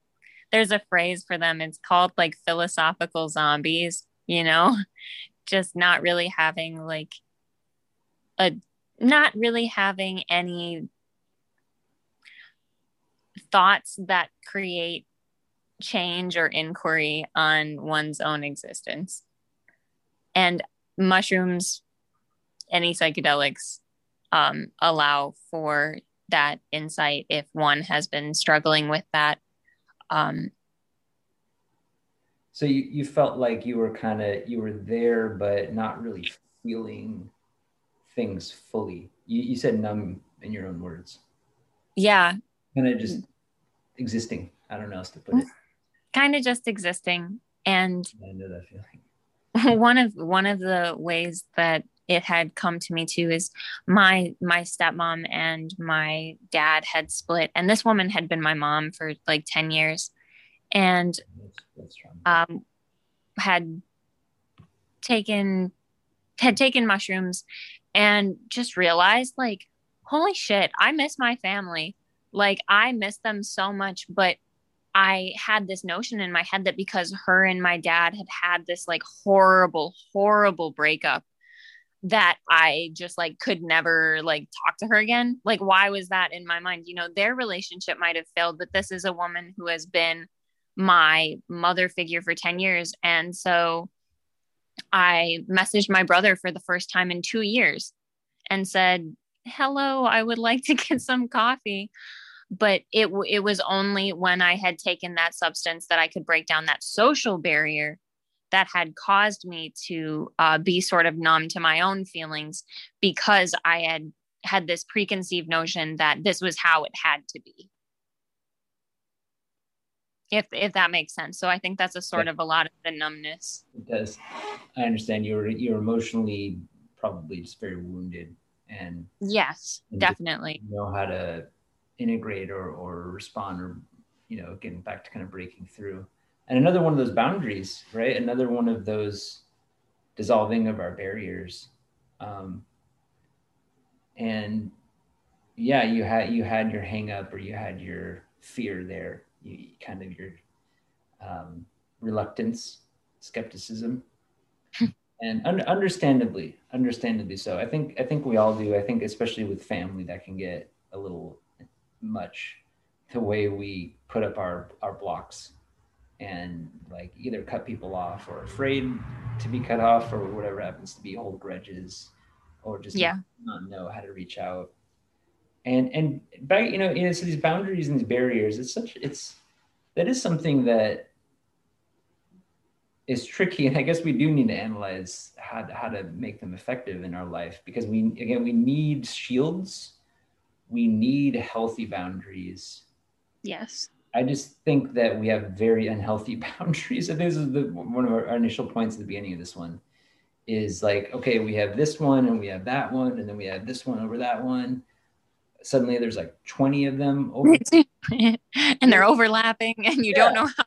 there's a phrase for them. It's called like philosophical zombies, you know, just not really having like a not really having any thoughts that create change or inquiry on one's own existence. And mushrooms, any psychedelics um, allow for that insight if one has been struggling with that um, so you, you felt like you were kind of you were there but not really feeling things fully. You, you said numb in your own words. Yeah. Kind of just existing. I don't know how else to put it. Kind of just existing. And i know that feeling. one of one of the ways that it had come to me too is my my stepmom and my dad had split and this woman had been my mom for like 10 years and um, had taken had taken mushrooms and just realized like holy shit i miss my family. Like i miss them so much but i had this notion in my head that because her and my dad had had this like horrible horrible breakup that I just like could never like talk to her again. Like, why was that in my mind? You know, their relationship might have failed, but this is a woman who has been my mother figure for 10 years. And so I messaged my brother for the first time in two years and said, Hello, I would like to get some coffee. But it, it was only when I had taken that substance that I could break down that social barrier that had caused me to uh, be sort of numb to my own feelings because I had had this preconceived notion that this was how it had to be. If if that makes sense. So I think that's a sort yeah. of a lot of the numbness. It does. I understand you're you're emotionally probably just very wounded and yes, and definitely know how to integrate or or respond or you know getting back to kind of breaking through and another one of those boundaries right? Another one of those dissolving of our barriers. Um, and yeah you had you had your hang up or you had your fear there. You kind of your um, reluctance skepticism. And un- understandably understandably so. I think i think we all do. I think especially with family that can get a little much the way we put up our our blocks and like either cut people off or afraid to be cut off or whatever happens to be hold grudges or just yeah. not know how to reach out. And and back you know you know so these boundaries and these barriers it's such it's that is something that is tricky and i guess we do need to analyze how, to, how to make them effective in our life because we again we need shields. We need healthy boundaries. Yes I just think that we have very unhealthy boundaries. I think this is the, one of our, our, initial points at the beginning of this one is like, okay, we have this one and we have that one, and then we have this one over that one. Suddenly there's like 20 of them over and they're overlapping and you yeah. don't know how.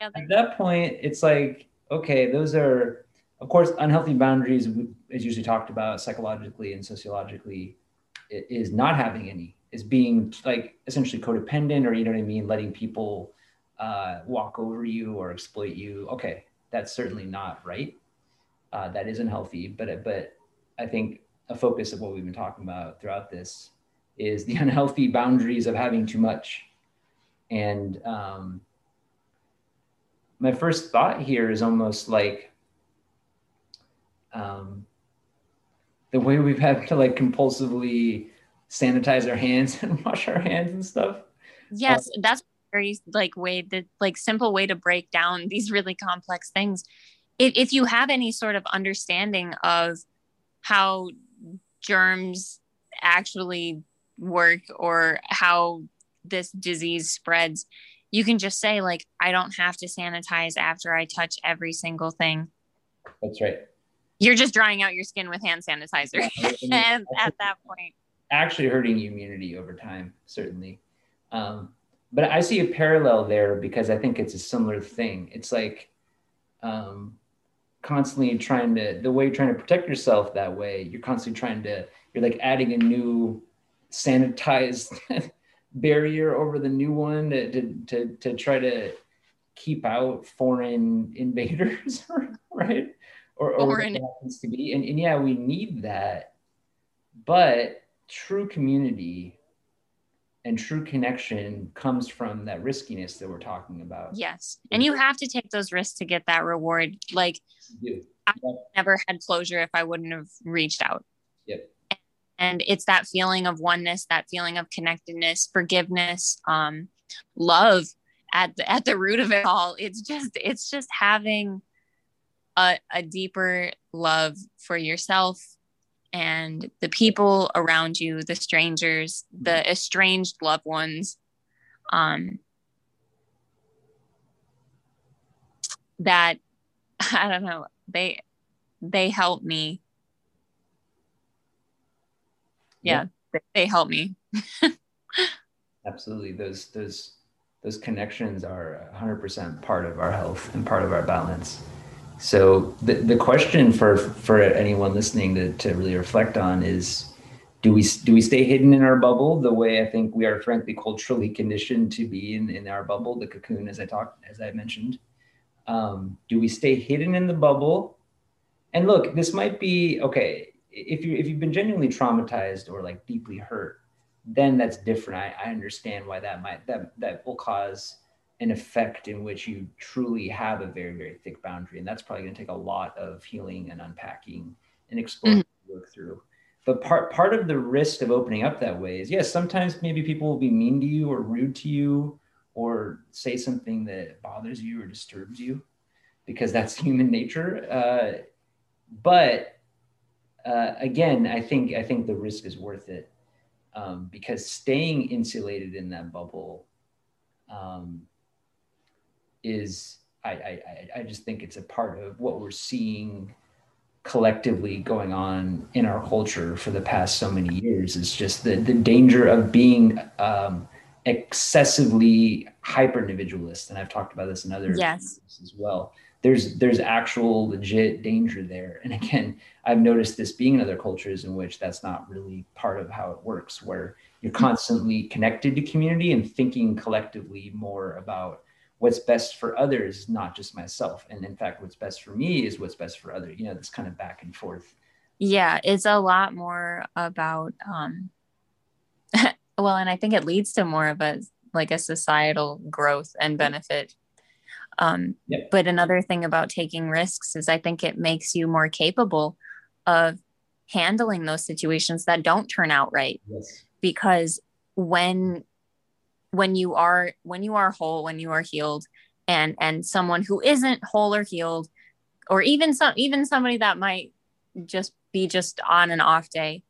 At that point, it's like, okay, those are, of course, unhealthy boundaries, as usually talked about psychologically and sociologically, is not having any is being like essentially codependent or you know what I mean, letting people uh, walk over you or exploit you. Okay, that's certainly not right. Uh, that isn't healthy. But but I think a focus of what we've been talking about throughout this is the unhealthy boundaries of having too much. And um, my first thought here is almost like um, the way we've had to like compulsively sanitize our hands and wash our hands and stuff. Yes, uh, that's very like way the like simple way to break down these really complex things. If, if you have any sort of understanding of how germs actually work or how this disease spreads, you can just say like, I don't have to sanitize after I touch every single thing. That's right. You're just drying out your skin with hand sanitizer. and at that point, actually hurting immunity over time, certainly. Um, but I see a parallel there because I think it's a similar thing. It's like um, constantly trying to the way you're trying to protect yourself that way. You're constantly trying to you're like adding a new sanitized barrier over the new one to, to, to, to try to keep out foreign invaders, right? Or, or foreign. happens to be. And, and yeah, we need that. But true community and true connection comes from that riskiness that we're talking about. Yes. And you have to take those risks to get that reward. Like I never had closure if I wouldn't have reached out. Yep. And it's that feeling of oneness, that feeling of connectedness, forgiveness, um, love at the, at the root of it all. It's just, it's just having a, a deeper love for yourself and the people around you, the strangers, the estranged loved ones, um, that I don't know, they they help me. Yeah, yeah. they help me. Absolutely, those those those connections are 100% part of our health and part of our balance. So the, the question for for anyone listening to, to really reflect on is do we do we stay hidden in our bubble the way I think we are frankly culturally conditioned to be in, in our bubble, the cocoon as I talked as I mentioned. Um, do we stay hidden in the bubble? And look, this might be okay if you if you've been genuinely traumatized or like deeply hurt, then that's different. I, I understand why that might that that will cause an effect in which you truly have a very very thick boundary and that's probably going to take a lot of healing and unpacking and exploring mm-hmm. to work through but part part of the risk of opening up that way is yes sometimes maybe people will be mean to you or rude to you or say something that bothers you or disturbs you because that's human nature uh, but uh, again i think i think the risk is worth it um, because staying insulated in that bubble um, is I, I I just think it's a part of what we're seeing collectively going on in our culture for the past so many years is just the the danger of being um, excessively hyper individualist and i've talked about this in other yes. as well. There's there's actual legit danger there. And again i've noticed this being in other cultures in which that's not really part of how it works where you're constantly connected to community and thinking collectively more about what's best for others, not just myself. And in fact, what's best for me is what's best for others, you know, this kind of back and forth. Yeah, it's a lot more about um well, and I think it leads to more of a like a societal growth and benefit. Um but another thing about taking risks is I think it makes you more capable of handling those situations that don't turn out right. Yes. Because when when you are when you are whole when you are healed and and someone who isn't whole or healed or even some even somebody that might just be just on an off day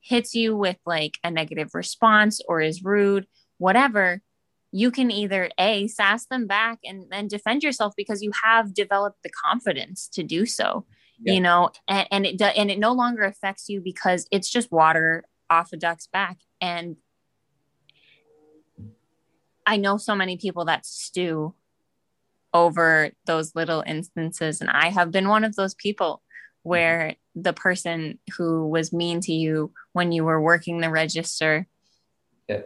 hits you with like a negative response or is rude whatever you can either a sass them back and then defend yourself because you have developed the confidence to do so yeah. you know and, and it and it no longer affects you because it's just water off a duck's back and I know so many people that stew over those little instances. And I have been one of those people where the person who was mean to you when you were working the register. Yeah.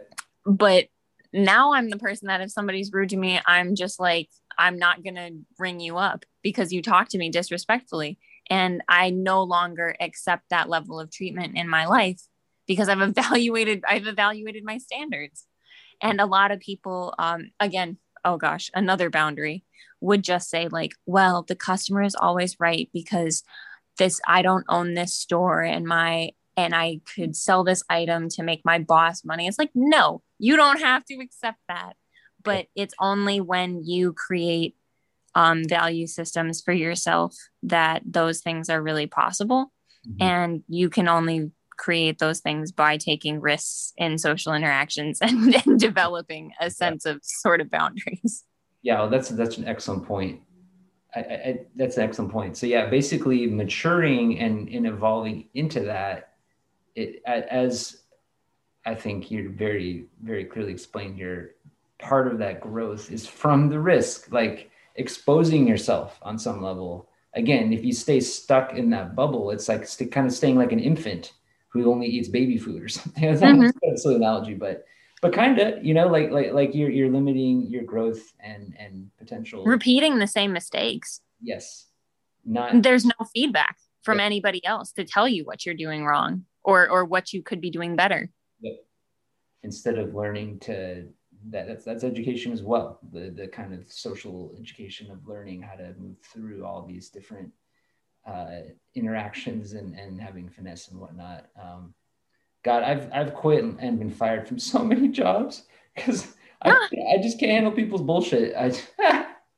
But now I'm the person that if somebody's rude to me, I'm just like, I'm not going to ring you up because you talked to me disrespectfully. And I no longer accept that level of treatment in my life because I've evaluated I've evaluated my standards. And a lot of people um again, oh gosh, another boundary would just say like, well, the customer is always right because this I don't own this store and my and I could sell this item to make my boss money. It's like, no, you don't have to accept that. But it's only when you create um, value systems for yourself that those things are really possible. Mm-hmm. And you can only create those things by taking risks in social interactions and, and developing a sense yeah. of sort of boundaries. Yeah, well, that's that's an excellent point. I, I, that's an excellent point. So yeah, basically maturing and, and evolving into that, it as I think you very very clearly explained here, part of that growth is from the risk, like exposing yourself on some level. Again, if you stay stuck in that bubble, it's like st- kind of staying like an infant who only eats baby food or something. That's mm-hmm. a silly analogy, but but kind of, you know, like like like you're you're limiting your growth and and potential. Repeating the same mistakes. Yes. Not. There's no feedback from anybody else to tell you what you're doing wrong or or what you could be doing better. Yep. Instead of learning to that that's that's education as well. The the kind of social education of learning how to move through all these different uh, interactions and, and having finesse and whatnot. Um, God, I've I've quit and, and, been fired from so many jobs because I, I just can't handle people's bullshit. I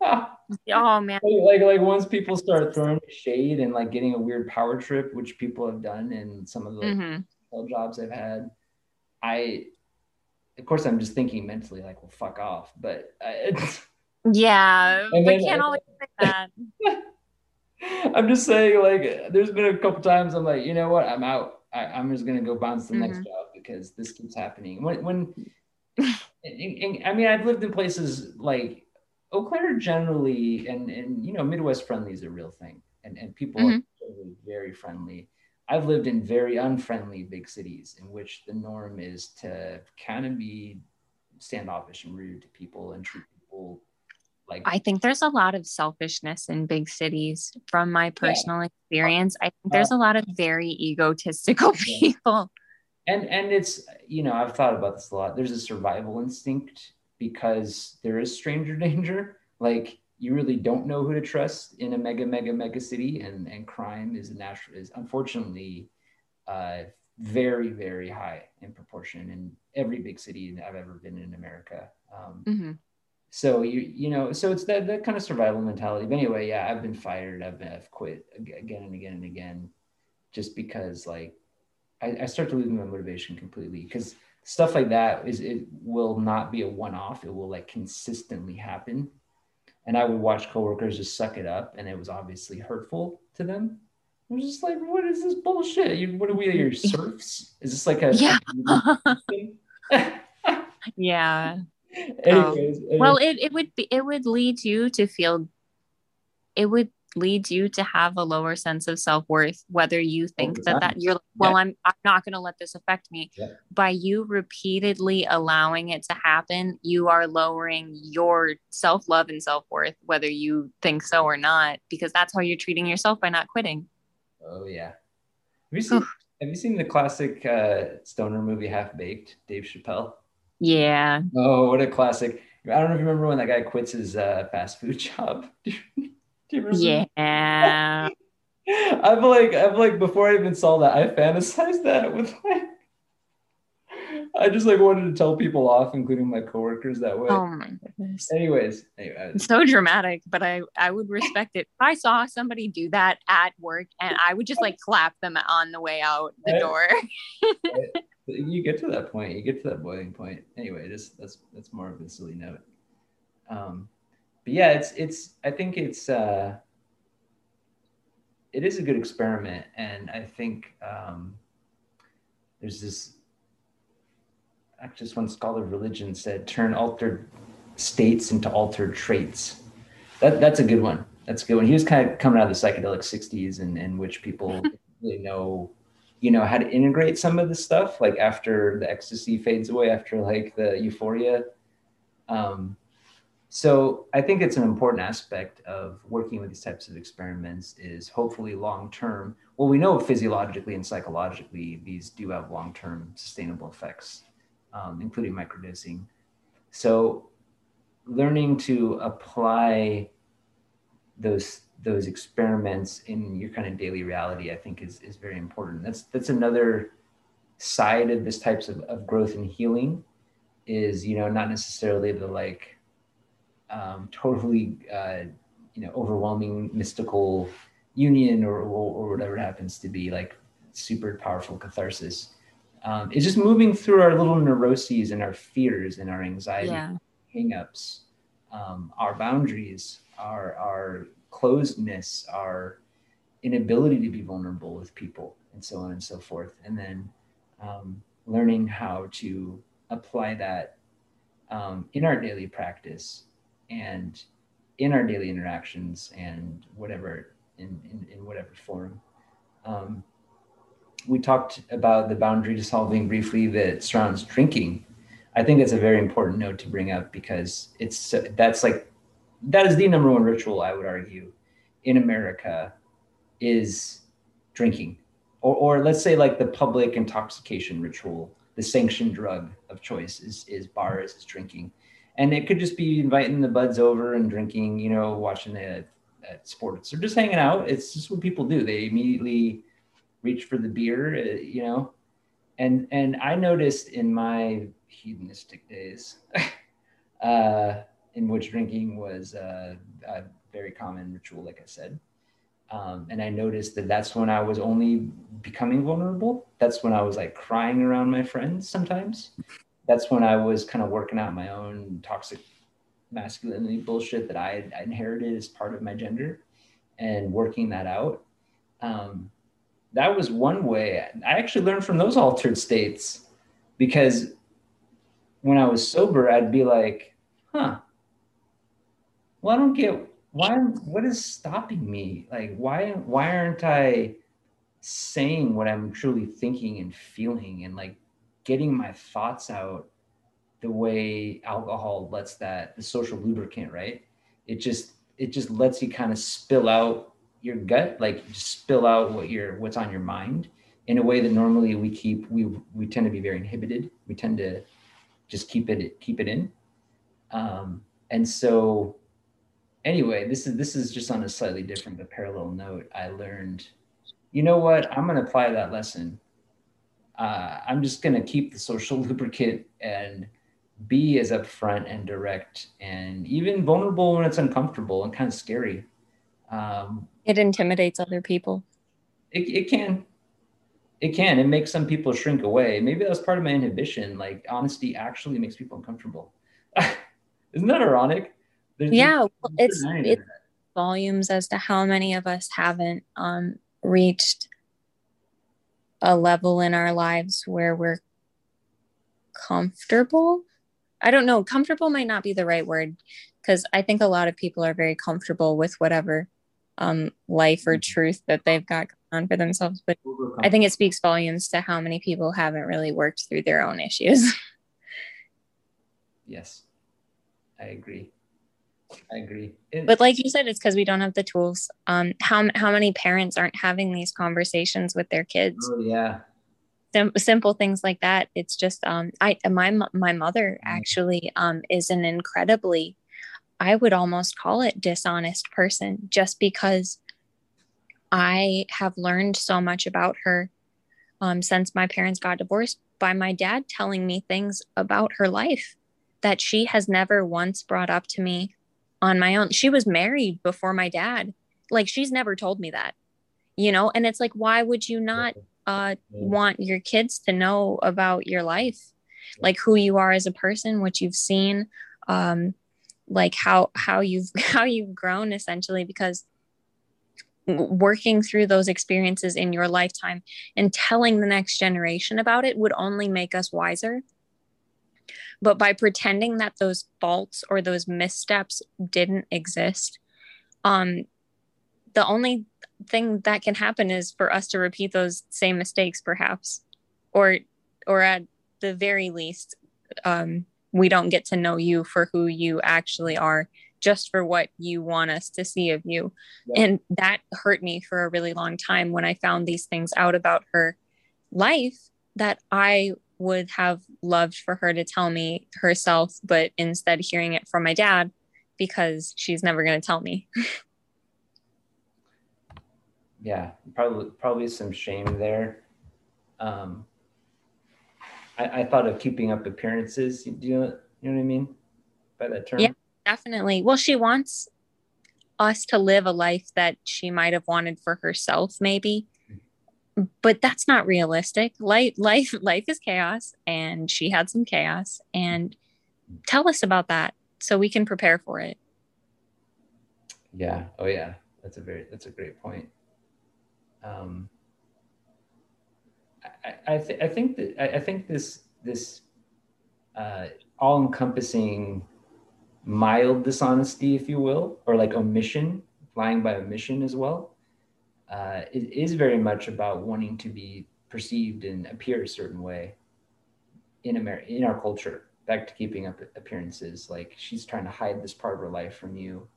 oh man, like like once people start throwing shade and like getting a weird power trip, which people have done in some of the mm-hmm. jobs I've had, I of course I'm just thinking mentally like, well, fuck off, but I, yeah, we can't always say that. I'm just saying, like, there's been a couple times I'm like, you know what, I'm out. I, am just gonna go bounce the mm-hmm. next job because this keeps happening. When, when I mean, I've lived in places like Eau Claire generally, and and you know, Midwest friendly is a real thing, and and people mm-hmm. are very friendly. I've lived in very unfriendly big cities in which the norm is to kind of be standoffish and rude to people and treat people like I think there's a lot of selfishness in big cities from my personal yeah. experience. I think there's uh, a lot of very egotistical people. And and it's you know, I've thought about this a lot. There's a survival instinct because there is stranger danger. Like you really don't know who to trust in a mega, mega, mega city, and and crime is a natural is unfortunately uh, very, very high in proportion in every big city I've ever been in America. Um, mm-hmm so you you know so it's that that kind of survival mentality but anyway yeah i've been fired i've been i've quit again and again and again just because like i, I start to lose my motivation completely because stuff like that is it will not be a one-off it will like consistently happen and i would watch coworkers just suck it up and it was obviously hurtful to them I was just like, what is this bullshit? You, what are we, your serfs? Is this like a yeah? yeah. Anyways, oh. well it, it would be it would lead you to feel it would lead you to have a lower sense of self-worth whether you think that that you're well yeah. i'm i'm not going to let this affect me yeah. by you repeatedly allowing it to happen you are lowering your self-love and self-worth whether you think so or not because that's how you're treating yourself by not quitting oh yeah have you seen, have you seen the classic uh, stoner movie half baked dave chappelle yeah. Oh, what a classic. I don't know if you remember when that guy quits his uh, fast food job. Do you, do you remember? Yeah. I'm like, I'm like, before I even saw that, I fantasized that with like, I just like wanted to tell people off, including my coworkers that way. Oh my goodness. Anyways, anyway. so dramatic, but I I would respect it. If I saw somebody do that at work and I would just like clap them on the way out the right. door. right you get to that point you get to that boiling point. Anyway just that's that's more of a silly note. Um but yeah it's it's i think it's uh it is a good experiment. And i think um there's this just one scholar of religion said turn altered states into altered traits. That that's a good one. That's a good one. He was kind of coming out of the psychedelic 60s and in which people really know you know how to integrate some of the stuff like after the ecstasy fades away after like the euphoria um, so i think it's an important aspect of working with these types of experiments is hopefully long term well, we know physiologically and psychologically these do have long-term sustainable effects, um, including microdosing. So, learning to apply those those experiments in your kind of daily reality, I think, is is very important. That's that's another side of this types of, of growth and healing is you know not necessarily the like um, totally uh, you know overwhelming mystical union or, or, or whatever happens to be like super powerful catharsis um, it's just moving through our little neuroses and our fears and our anxiety yeah. hangups um, our boundaries our our closedness our inability to be vulnerable with people and so on and so forth and then um, learning how to apply that um, in our daily practice and in our daily interactions and whatever in, in, in whatever form. Um, we talked about the boundary dissolving briefly that surrounds drinking. I think it's a very important note to bring up because it's that's like that is the number one ritual I would argue in America is drinking. Or, or let's say like the public intoxication ritual the sanctioned drug of choice is is bars is drinking. And it could just be inviting the buds over and drinking you know watching the sports or just hanging out. It's just what people do. They immediately reach for the beer uh, you know? And and i noticed in my hedonistic days uh in which drinking was uh, a very common ritual like i said um, and I noticed that that's when I was only becoming vulnerable. That's when I was like crying around my friends sometimes. That's when I was kind of working out my own toxic masculinity bullshit that I, I inherited as part of my gender and working that out. Um, that was one way. I actually learned from those altered states because when I was sober, I'd be like, huh, well, I don't get why what is stopping me? Like why why aren't i saying what i'm truly thinking and feeling and like getting my thoughts out the way alcohol lets that the social lubricant right? It just it just lets you kind of spill out your gut like just spill out what you're what's on your mind in a way that normally we keep we we tend to be very inhibited. We tend to just keep it keep it in. Um and so anyway, this is this is just on a slightly different but parallel note. I learned, you know what? I'm going to apply that lesson. Uh, I'm just going to keep the social lubricant and be as upfront and direct and even vulnerable when it's uncomfortable and kind of scary. Um, it intimidates other people. It, it can. It can. It makes some people shrink away. Maybe that's part of my inhibition. Like honesty actually makes people uncomfortable. Isn't that ironic? There's yeah, well, it's it's volumes as to how many of us haven't um, reached a level in our lives where we're comfortable. I don't know, comfortable might not be the right word because I think a lot of people are very comfortable with whatever um, life or mm-hmm. truth that they've got on for themselves. But I think it speaks volumes to how many people haven't really worked through their own issues. yes, I agree. I agree. but like you said, it's because we don't have the tools. Um, how how many parents aren't having these conversations with their kids? Oh yeah. Sim- simple things like that. It's just um, I my my mother mm. actually um is an incredibly, I would almost call it dishonest person, just because I have learned so much about her um, since my parents got divorced by my dad telling me things about her life that she has never once brought up to me on my own. She was married before my dad. Like she's never told me that, you know? And it's like, why would you not uh, want your kids to know about your life? Like who you are as a person, what you've seen, um, like how, how you've, how you've grown essentially, because working through those experiences in your lifetime and telling the next generation about it would only make us wiser but by pretending that those faults or those missteps didn't exist, um, the only thing that can happen is for us to repeat those same mistakes, perhaps, or or at the very least, um, we don't get to know you for who you actually are just for what you want us to see of you. Yeah. And that hurt me for a really long time when I found these things out about her life that I would have loved for her to tell me herself, but instead hearing it from my dad because she's never going to tell me. yeah, probably probably some shame there. Um, I, I thought of keeping up appearances. Do you know, you know what I mean by that term? Yeah, definitely. Well, she wants us to live a life that she might have wanted for herself, maybe. But that's not realistic. Life, life, life is chaos, and she had some chaos. And tell us about that so we can prepare for it. Yeah. Oh, yeah. That's a very that's a great point. Um, I, I, th- I think that I, I think this this uh, all-encompassing mild dishonesty, if you will, or like omission, lying by omission as well, uh, it is very much about wanting to be perceived and appear a certain way in America, in our culture. Back to keeping up appearances, like she's trying to hide this part of her life from you.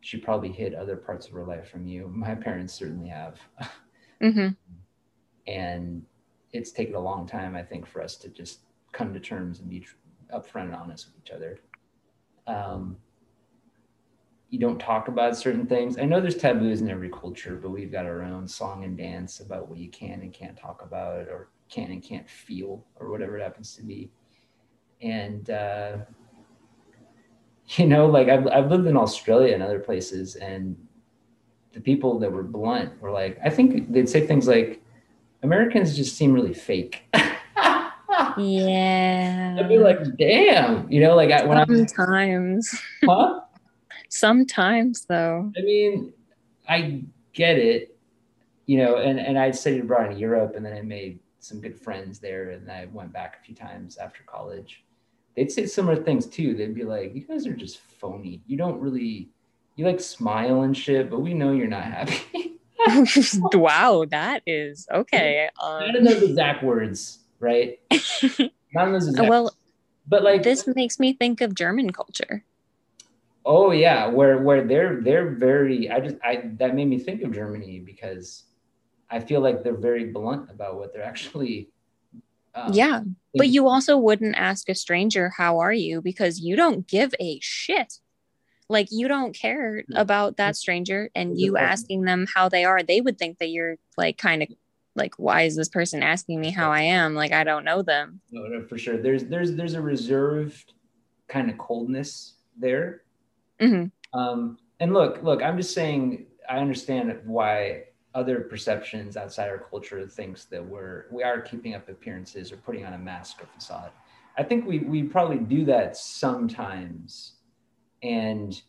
She probably hid other parts of her life from you. My parents certainly have. Mm-hmm. And it's taken a long time, I think, for us to just come to terms and be upfront and honest with each other. Um, you don't talk about certain things. I know there's taboos in every culture, but we've got our own song and dance about what you can and can't talk about, or can and can't feel, or whatever it happens to be. And uh, you know, like I've I've lived in Australia and other places, and the people that were blunt were like, I think they'd say things like, Americans just seem really fake. yeah. I'd be like, damn, you know, like I, when I sometimes, huh? Sometimes though. I mean, I get it, you know, and and I studied abroad in Europe, and then I made some good friends there, and I went back a few times after college. They'd say similar things too. They'd be like, "You guys are just phony. You don't really." you like smile and shit, but we know you're not happy. wow, that is okay. Um, not in those exact words, right? not in those exact well, but like this makes me think of German culture. Oh yeah, where where they're they're very I just I that made me think of Germany because I feel like they're very blunt about what they're actually um, yeah, but you also wouldn't ask a stranger how are you? because you don't give a shit. Like you don't care about that stranger and you asking them how they are. They would think that you're like kind of like why is this person asking me how i am? Like i don't know them. No no for sure. There's there's there's a reserved kind of coldness there mm-hmm. um and look look i'm just saying i understand why other perceptions outside our culture thinks that we're we are keeping up appearances or putting on a mask or facade i think we we probably do that sometimes and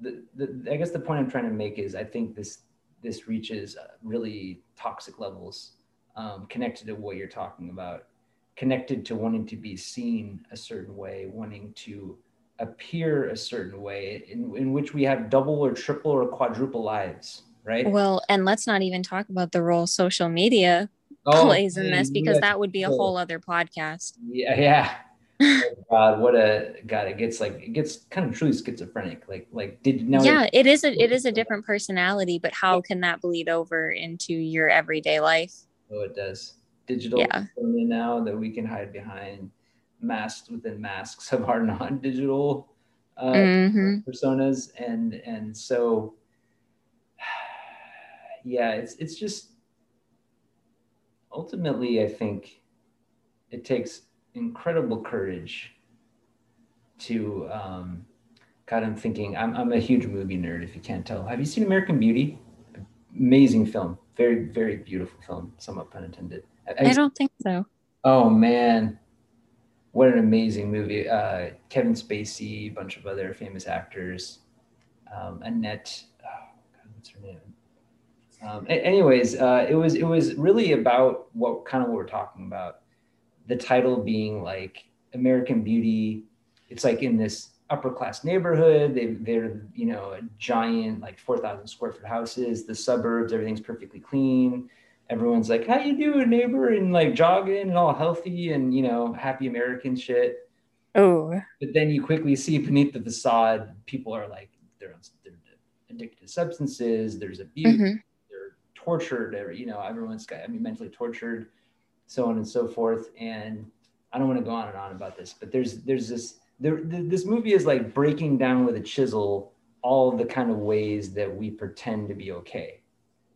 the, the, I guess the point I'm trying to make is I think this this reaches really toxic levels um, connected to what you're talking about, connected to wanting to be seen a certain way, wanting to appear a certain way, in, in which we have double or triple or quadruple lives, right? Well, and let's not even talk about the role social media oh, plays in this because that would be a whole other podcast. Yeah, yeah oh God, what a God! It gets like it gets kind of truly schizophrenic. Like like did now? Yeah, it is a it is a different personality, but how can that bleed over into your everyday life? Oh, it does. Digital yeah. now that we can hide behind masks within masks of our non-digital uh, mm-hmm. personas, and and so yeah, it's it's just ultimately, I think it takes incredible courage to um, God, I'm thinking I'm, I'm a huge movie nerd if you can't tell. Have you seen American Beauty? Amazing film. Very, very beautiful film, somewhat pun intended. I, I don't think so. Oh man. What an amazing movie. Uh, Kevin Spacey, a bunch of other famous actors. Um, Annette, oh God, what's her name? Um, anyways, uh, it was it was really about what kind of what we're talking about the title being like American Beauty. It's like in this upper class neighborhood. They, they're, you know, giant, like 4,000 square foot houses, the suburbs, everything's perfectly clean. Everyone's like, how you doing, neighbor? And like jogging and all healthy and, you know, happy American shit. Oh. But then you quickly see beneath the facade, people are like, they're, they're addicted to substances, there's abuse, mm-hmm. they're tortured, or, you know, everyone's got, I mean, mentally tortured, so on and so forth. And I don't want to go on and on about this, but there's, there's this, there, this movie is like breaking down with a chisel all the kind of ways that we pretend to be okay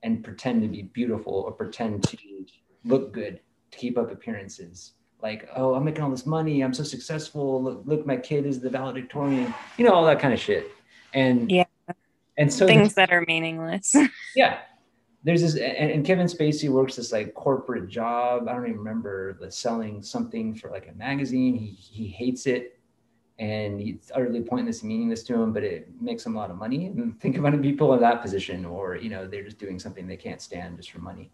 and pretend to be beautiful or pretend to look good to keep up appearances. Like oh i'm making all this money. I'm so successful. Look, look my kid is the valedictorian. You know all that kind of shit. And yeah. and so things that are meaningless. Yeah. There's this and, and, kevin spacey works this like corporate job. I don't even remember the selling something for like a magazine. He, he hates it and it's utterly pointless and meaningless to him but it makes him a lot of money. And think about people in that position or you know they're just doing something they can't stand just for money.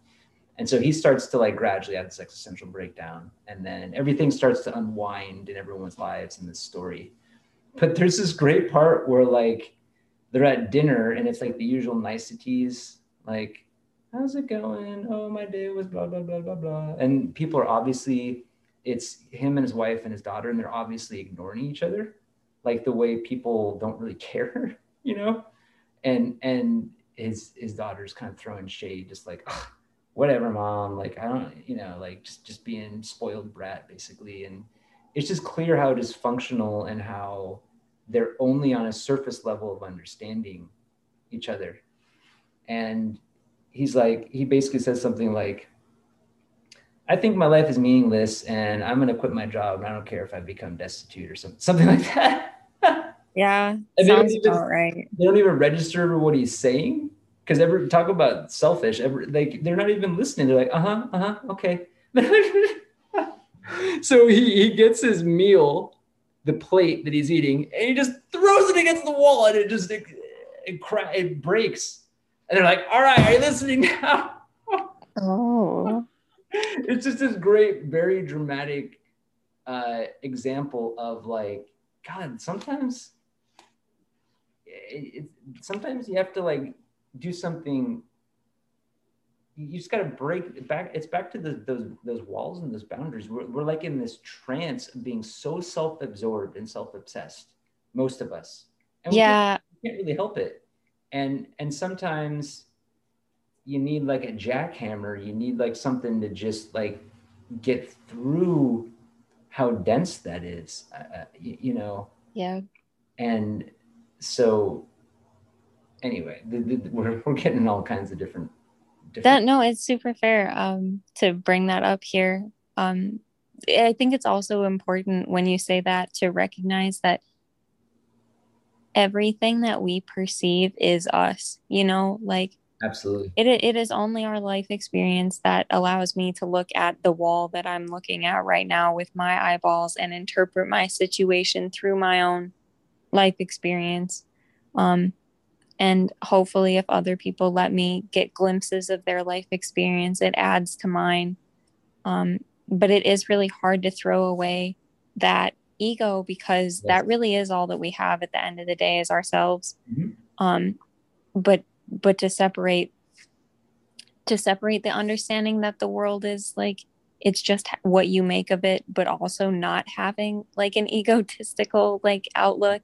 And so he starts to like gradually have this existential breakdown. And then everything starts to unwind in everyone's lives in this story. But there's this great part where like they're at dinner and it's like the usual niceties like how's it going? Oh my day was blah blah blah blah blah. And people are obviously it's him and his wife and his daughter and they're obviously ignoring each other like the way people don't really care you know? And and his his daughter's kind of throwing shade just like whatever mom like i don't you know like just just being spoiled brat basically. And it's just clear how dysfunctional and how they're only on a surface level of understanding each other. And he's like he basically says something like i think my life is meaningless and i'm going to quit my job and i don't care if i become destitute or something something like that. Yeah sounds about right. they don't even register what he's saying? Because ever talk about selfish ever like they're not even listening. They're like uh-huh uh-huh okay. So he, he gets his meal the plate that he's eating and he just throws it against the wall and it just it, it, cra- it breaks. And they're like all right are you listening now? Oh it's just this great very dramatic uh, example of like god sometimes it, it, sometimes you have to like do something you just got to break back it's back to the, those those walls and those boundaries. We're, we're like in this trance of being so self-absorbed and self-obsessed most of us. And yeah. we can't, can't really help it. And and sometimes you need like a jackhammer you need like something to just like get through how dense that is uh, you, you know yeah and so anyway, the, the, we're, we're getting all kinds of different, different. That no, it's super fair um, to bring that up here. Um, I think it's also important when you say that to recognize that everything that we perceive is us. You know, like absolutely it, it is only our life experience that allows me to look at the wall that i'm looking at right now with my eyeballs and interpret my situation through my own life experience um, and hopefully if other people let me get glimpses of their life experience it adds to mine um, but it is really hard to throw away that ego because yes. that really is all that we have at the end of the day is ourselves mm-hmm. um, but but to separate to separate the understanding that the world is like it's just what you make of it but also not having like an egotistical like outlook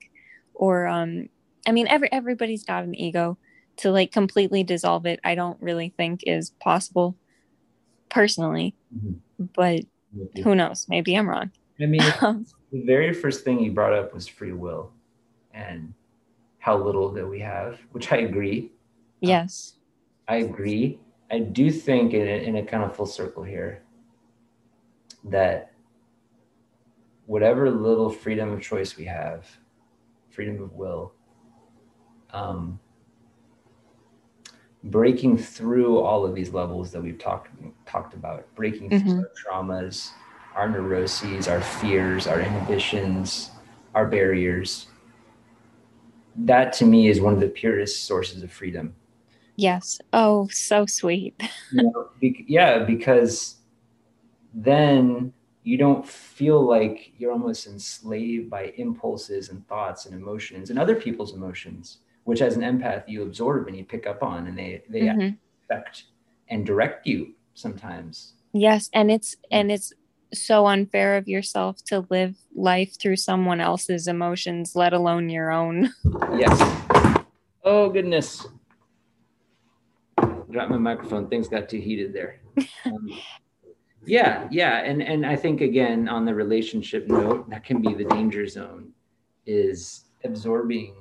or um I mean, every everybody's got an ego. To like completely dissolve it, I don't really think is possible, personally. Mm-hmm. But who knows? Maybe I'm wrong. I mean, the very first thing you brought up was free will, and how little that we have, which I agree. Yes, um, I agree. I do think in a, in a kind of full circle here that whatever little freedom of choice we have, freedom of will, um, breaking through all of these levels that we've talked talked about, breaking mm-hmm. through our traumas, our neuroses, our fears, our inhibitions, our barriers. That to me is one of the purest sources of freedom. Yes. Oh, so sweet. you know, be- yeah, because then you don't feel like you're almost enslaved by impulses and thoughts and emotions and other people's emotions which as an empath you absorb and you pick up on and they they mm-hmm. affect and direct you sometimes yes and it's and it's so unfair of yourself to live life through someone else's emotions, let alone your own. Yes. Oh, goodness. Dropped my microphone. Things got too heated there. Um, yeah, yeah. And, and I think, again, on the relationship note, that can be the danger zone is absorbing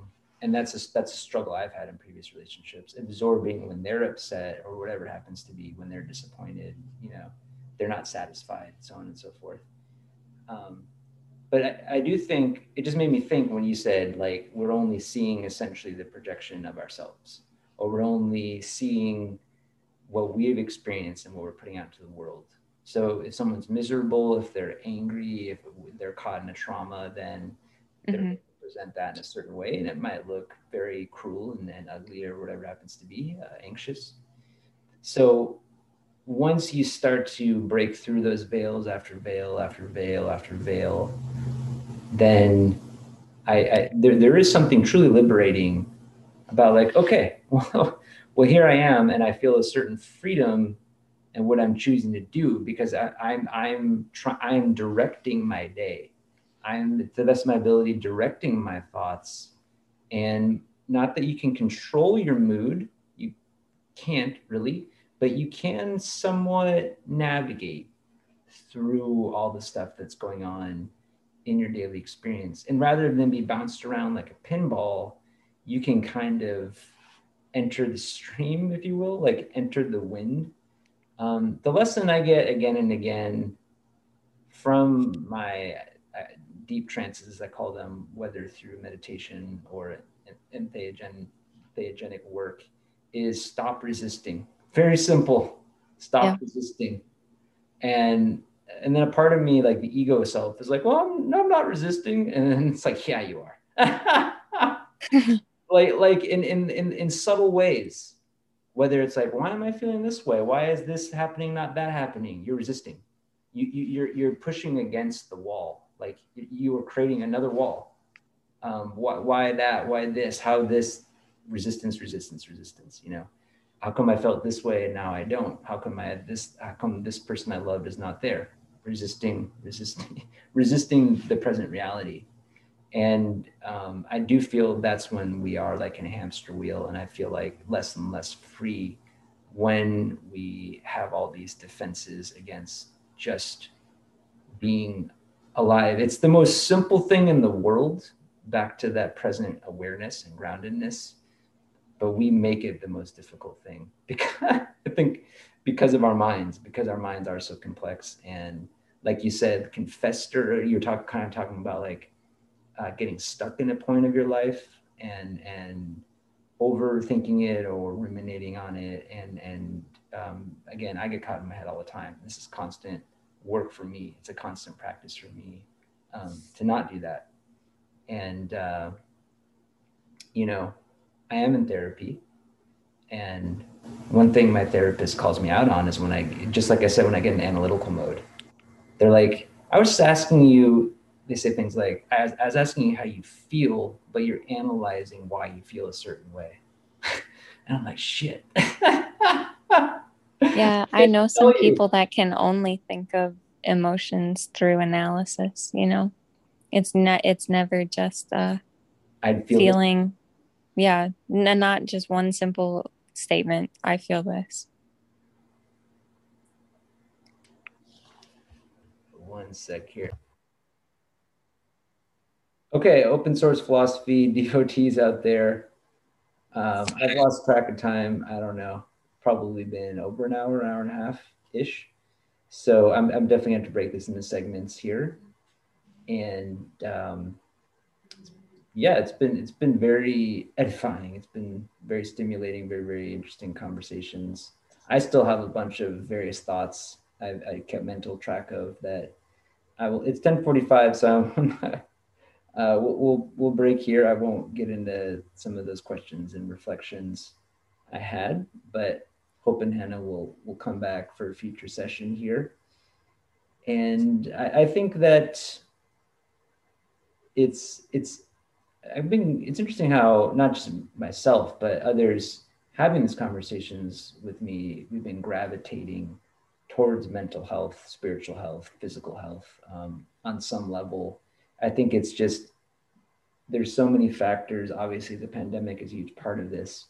and that's a that's a struggle I've had in previous relationships. Absorbing when they're upset or whatever happens to be when they're disappointed, you know, they're not satisfied, so on and so forth. Um, but I, I, do think it just made me think when you said like we're only seeing essentially the projection of ourselves, or we're only seeing what we've experienced and what we're putting out to the world. So if someone's miserable, if they're angry, if they're caught in a trauma, then they're mm-hmm present that in a certain way, and it might look very cruel and, and ugly or whatever happens to be, uh, anxious. So once you start to break through those veils after veil after veil after veil, then I, I there, there is something truly liberating about like, okay, well, well, here I am, and I feel a certain freedom and what I'm choosing to do because I, I'm I'm trying I'm directing my day. I'm to the best of my ability directing my thoughts. And not that you can control your mood, you can't really, but you can somewhat navigate through all the stuff that's going on in your daily experience. And rather than be bounced around like a pinball, you can kind of enter the stream, if you will, like enter the wind. Um, the lesson I get again and again from my deep trances, I call them, whether through meditation or entheogen, entheogenic work, is stop resisting. Very simple. Stop yeah. resisting. And and then a part of me, like the ego self, is like, well, I'm, no, I'm not resisting. And then it's like, yeah, you are. like like in, in in in subtle ways. Whether it's like, why am I feeling this way? Why is this happening, not that happening? You're resisting. You, you you're you're pushing against the wall like you were creating another wall. Um, why, why that? Why this? How this? Resistance, resistance, resistance. You know, how come I felt this way and now I don't? How come I this? How come this person I loved is not there? Resisting, resisting, resisting the present reality. And um, I do feel that's when we are like in a hamster wheel, and I feel like less and less free when we have all these defenses against just being alive. It's the most simple thing in the world, back to that present awareness and groundedness. But we make it the most difficult thing because I think because of our minds, because our minds are so complex. And like you said, confessor, you're talking kind of talking about like uh, getting stuck in a point of your life and and overthinking it or ruminating on it. And and um, again, I get caught in my head all the time. This is constant work for me. It's a constant practice for me um, to not do that. And, uh, you know, I am in therapy. And one thing my therapist calls me out on is when I, just like I said, when I get in analytical mode, they're like, I was just asking you, they say things like, I was, I was asking you how you feel, but you're analyzing why you feel a certain way. and I'm like, shit. yeah, I know some people that can only think of emotions through analysis, you know. It's not it's never just a I'd feel feeling it. yeah, n- not just one simple statement, I feel this. One sec here. Okay, open source philosophy devotees out there. Um, I've lost track of time. I don't know probably been over an hour, an hour and a half ish. So I'm, I'm definitely going to break this into segments here. And um, yeah, it's been it's been very edifying. It's been very stimulating, very very interesting conversations. I still have a bunch of various thoughts I, I kept mental track of that. I will. It's 10:45, so I'm uh, we'll, we'll break here. I won't get into some of those questions and reflections I had, but Hope and Hannah will will come back for a future session here. And I, I think that it's it's I've been it's interesting how not just myself but others having these conversations with me we've been gravitating towards mental health, spiritual health, physical health um, on some level. I think it's just there's so many factors. Obviously, the pandemic is a huge part of this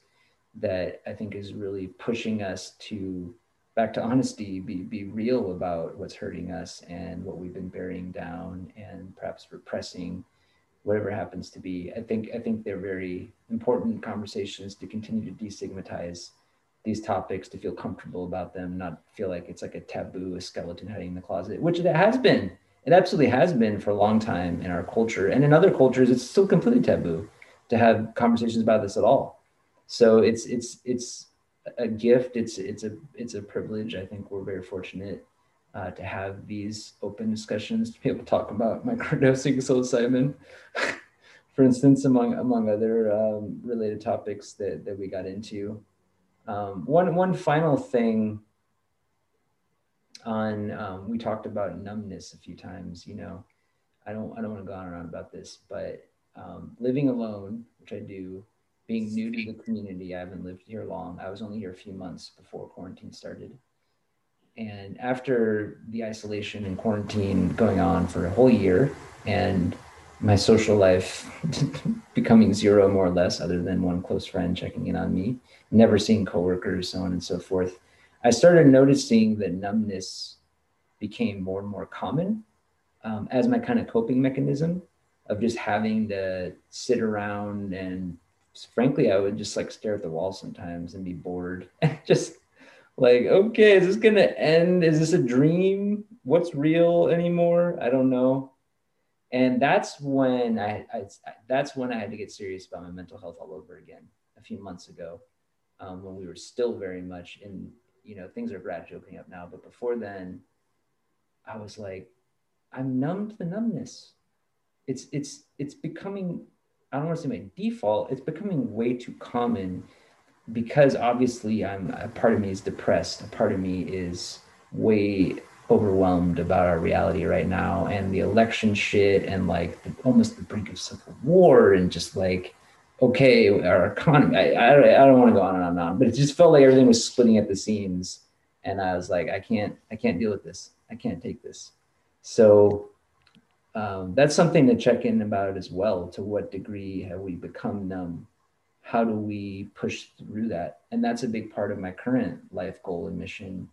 that I think is really pushing us to back to honesty, be, be real about what's hurting us and what we've been burying down and perhaps repressing, whatever happens to be. I think I think they're very important conversations to continue to destigmatize these topics, to feel comfortable about them, not feel like it's like a taboo, a skeleton hiding in the closet, which it has been. It absolutely has been for a long time in our culture. And in other cultures, it's still completely taboo to have conversations about this at all. So it's it's it's a gift. It's it's a it's a privilege. I think we're very fortunate uh, to have these open discussions to be able to talk about microdosing psilocybin, for instance, among among other um, related topics that that we got into. Um, one one final thing on um, we talked about numbness a few times. You know, I don't I don't want to go on and on about this, but um, living alone, which I do, being new to the community, I haven't lived here long. I was only here a few months before quarantine started. And after the isolation and quarantine going on for a whole year, and my social life becoming zero more or less, other than one close friend checking in on me, never seeing coworkers, so on and so forth, I started noticing that numbness became more and more common um, as my kind of coping mechanism of just having to sit around and frankly, I would just like stare at the wall sometimes and be bored and just like, okay, is this gonna end? Is this a dream? What's real anymore? I don't know. And that's when I, I that's when I had to get serious about my mental health all over again a few months ago, um, when we were still very much in, you know, things are gradually opening up now, but before then, I was like, I'm numb to the numbness. It's it's it's becoming I don't want to say my default, it's becoming way too common because obviously I'm a part of me is depressed. A part of me is way overwhelmed about our reality right now and the election shit and like the, almost the brink of civil war and just like okay our economy I, I, I don't want to go on and on and on but it just felt like everything was splitting at the seams and i was like i can't i can't deal with this i can't take this so um, that's something to check in about as well. To what degree have we become numb? How do we push through that? And that's a big part of my current life goal and mission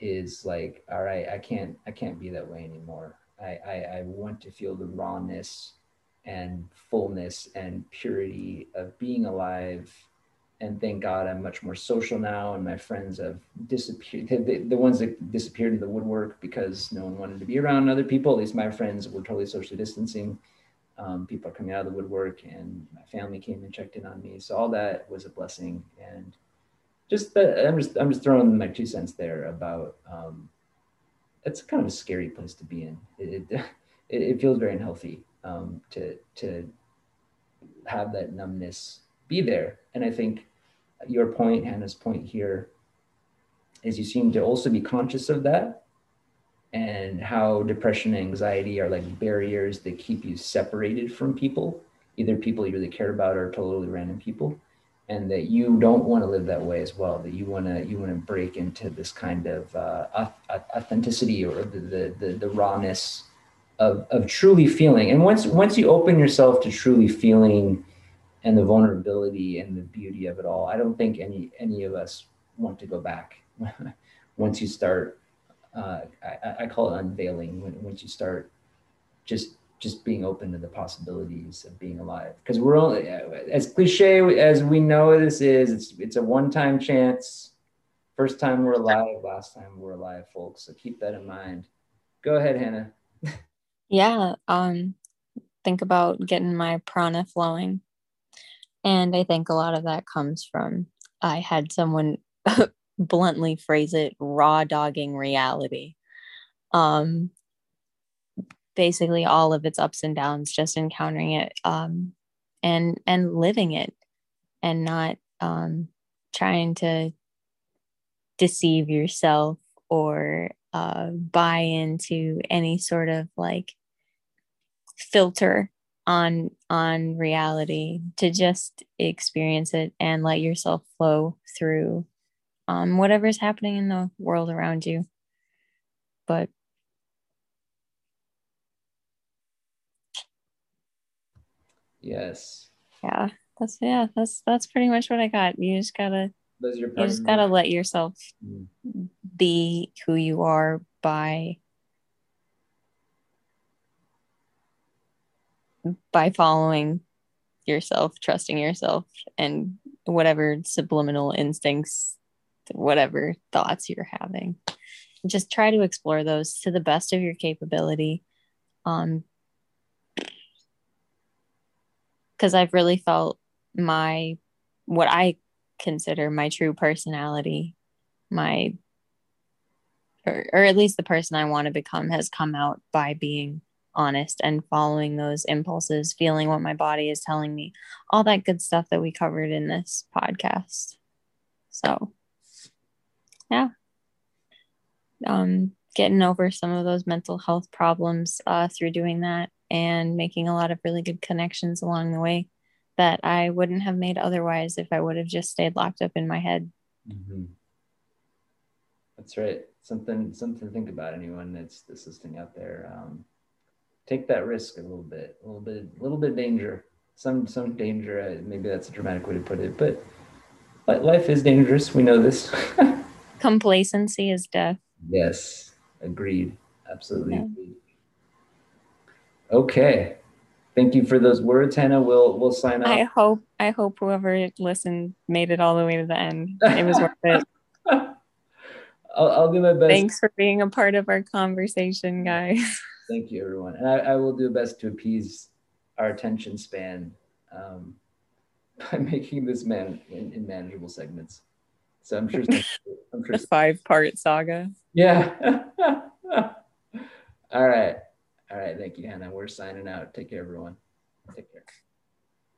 is like, all right, I can't, I can't be that way anymore. I, I, I want to feel the rawness and fullness and purity of being alive and thank God I'm much more social now, and my friends have disappeared. The, the, ones that disappeared in the woodwork because no one wanted to be around other people. At least my friends were totally socially distancing. Um, people are coming out of the woodwork, and my family came and checked in on me. So all that was a blessing, and just the, I'm just I'm just throwing my two cents there about. Um, it's kind of a scary place to be in. It, it, it feels very unhealthy um, to to have that numbness be there, and I think your point, Hannah's point here, is you seem to also be conscious of that and how depression and anxiety are like barriers that keep you separated from people, either people you really care about or totally random people, and that you don't want to live that way as well. That you want to you want to break into this kind of uh, authenticity or the, the the, the rawness of of truly feeling. And once once you open yourself to truly feeling and the vulnerability and the beauty of it all. I don't think any any of us want to go back. once you start, uh, I, I, call it unveiling. When, once you start, just just being open to the possibilities of being alive. Because we're only as cliche as we know this is. It's it's a one time chance. First time we're alive. Last time we're alive, folks. So keep that in mind. Go ahead, Hannah. yeah. Um. Think about getting my prana flowing and I think a lot of that comes from I had someone bluntly phrase it raw dogging reality. Um, basically all of its ups and downs, just encountering it um, and and living it and not um, trying to deceive yourself or uh, buy into any sort of like filter on on reality to just experience it and let yourself flow through um, whatever's happening in the world around you. But yes. Yeah that's yeah that's that's pretty much what i got. You just gotta you just gotta let yourself mm. be who you are by by following yourself trusting yourself and whatever subliminal instincts whatever thoughts you're having. Just try to explore those to the best of your capability. Um because i've really felt my what i consider my true personality my or, or at least the person i want to become has come out by being honest and following those impulses feeling what my body is telling me all that good stuff that we covered in this podcast so yeah um getting over some of those mental health problems uh, through doing that and making a lot of really good connections along the way that I wouldn't have made otherwise if I would have just stayed locked up in my head. Mm-hmm. That's right. Something something to think about. Anyone that's listening out there, um, take that risk a little bit, a little bit, a little bit of danger. Some some danger. Uh, maybe that's a dramatic way to put it, but life is dangerous. We know this. Complacency is death. Yes, agreed. Absolutely yeah. agreed. Okay, thank you for those words, Hannah. We'll we'll sign off. I hope I hope whoever listened made it all the way to the end. It was worth it. I'll, I'll do my best. Thanks for being a part of our conversation, guys. Thank you, everyone, and I, I will do best to appease our attention span um, by making this man in, in, manageable segments. So I'm sure. I'm sure. A five-part saga. Yeah. all right. All right. Thank you, Hannah. We're signing out. Take care, everyone. Take care.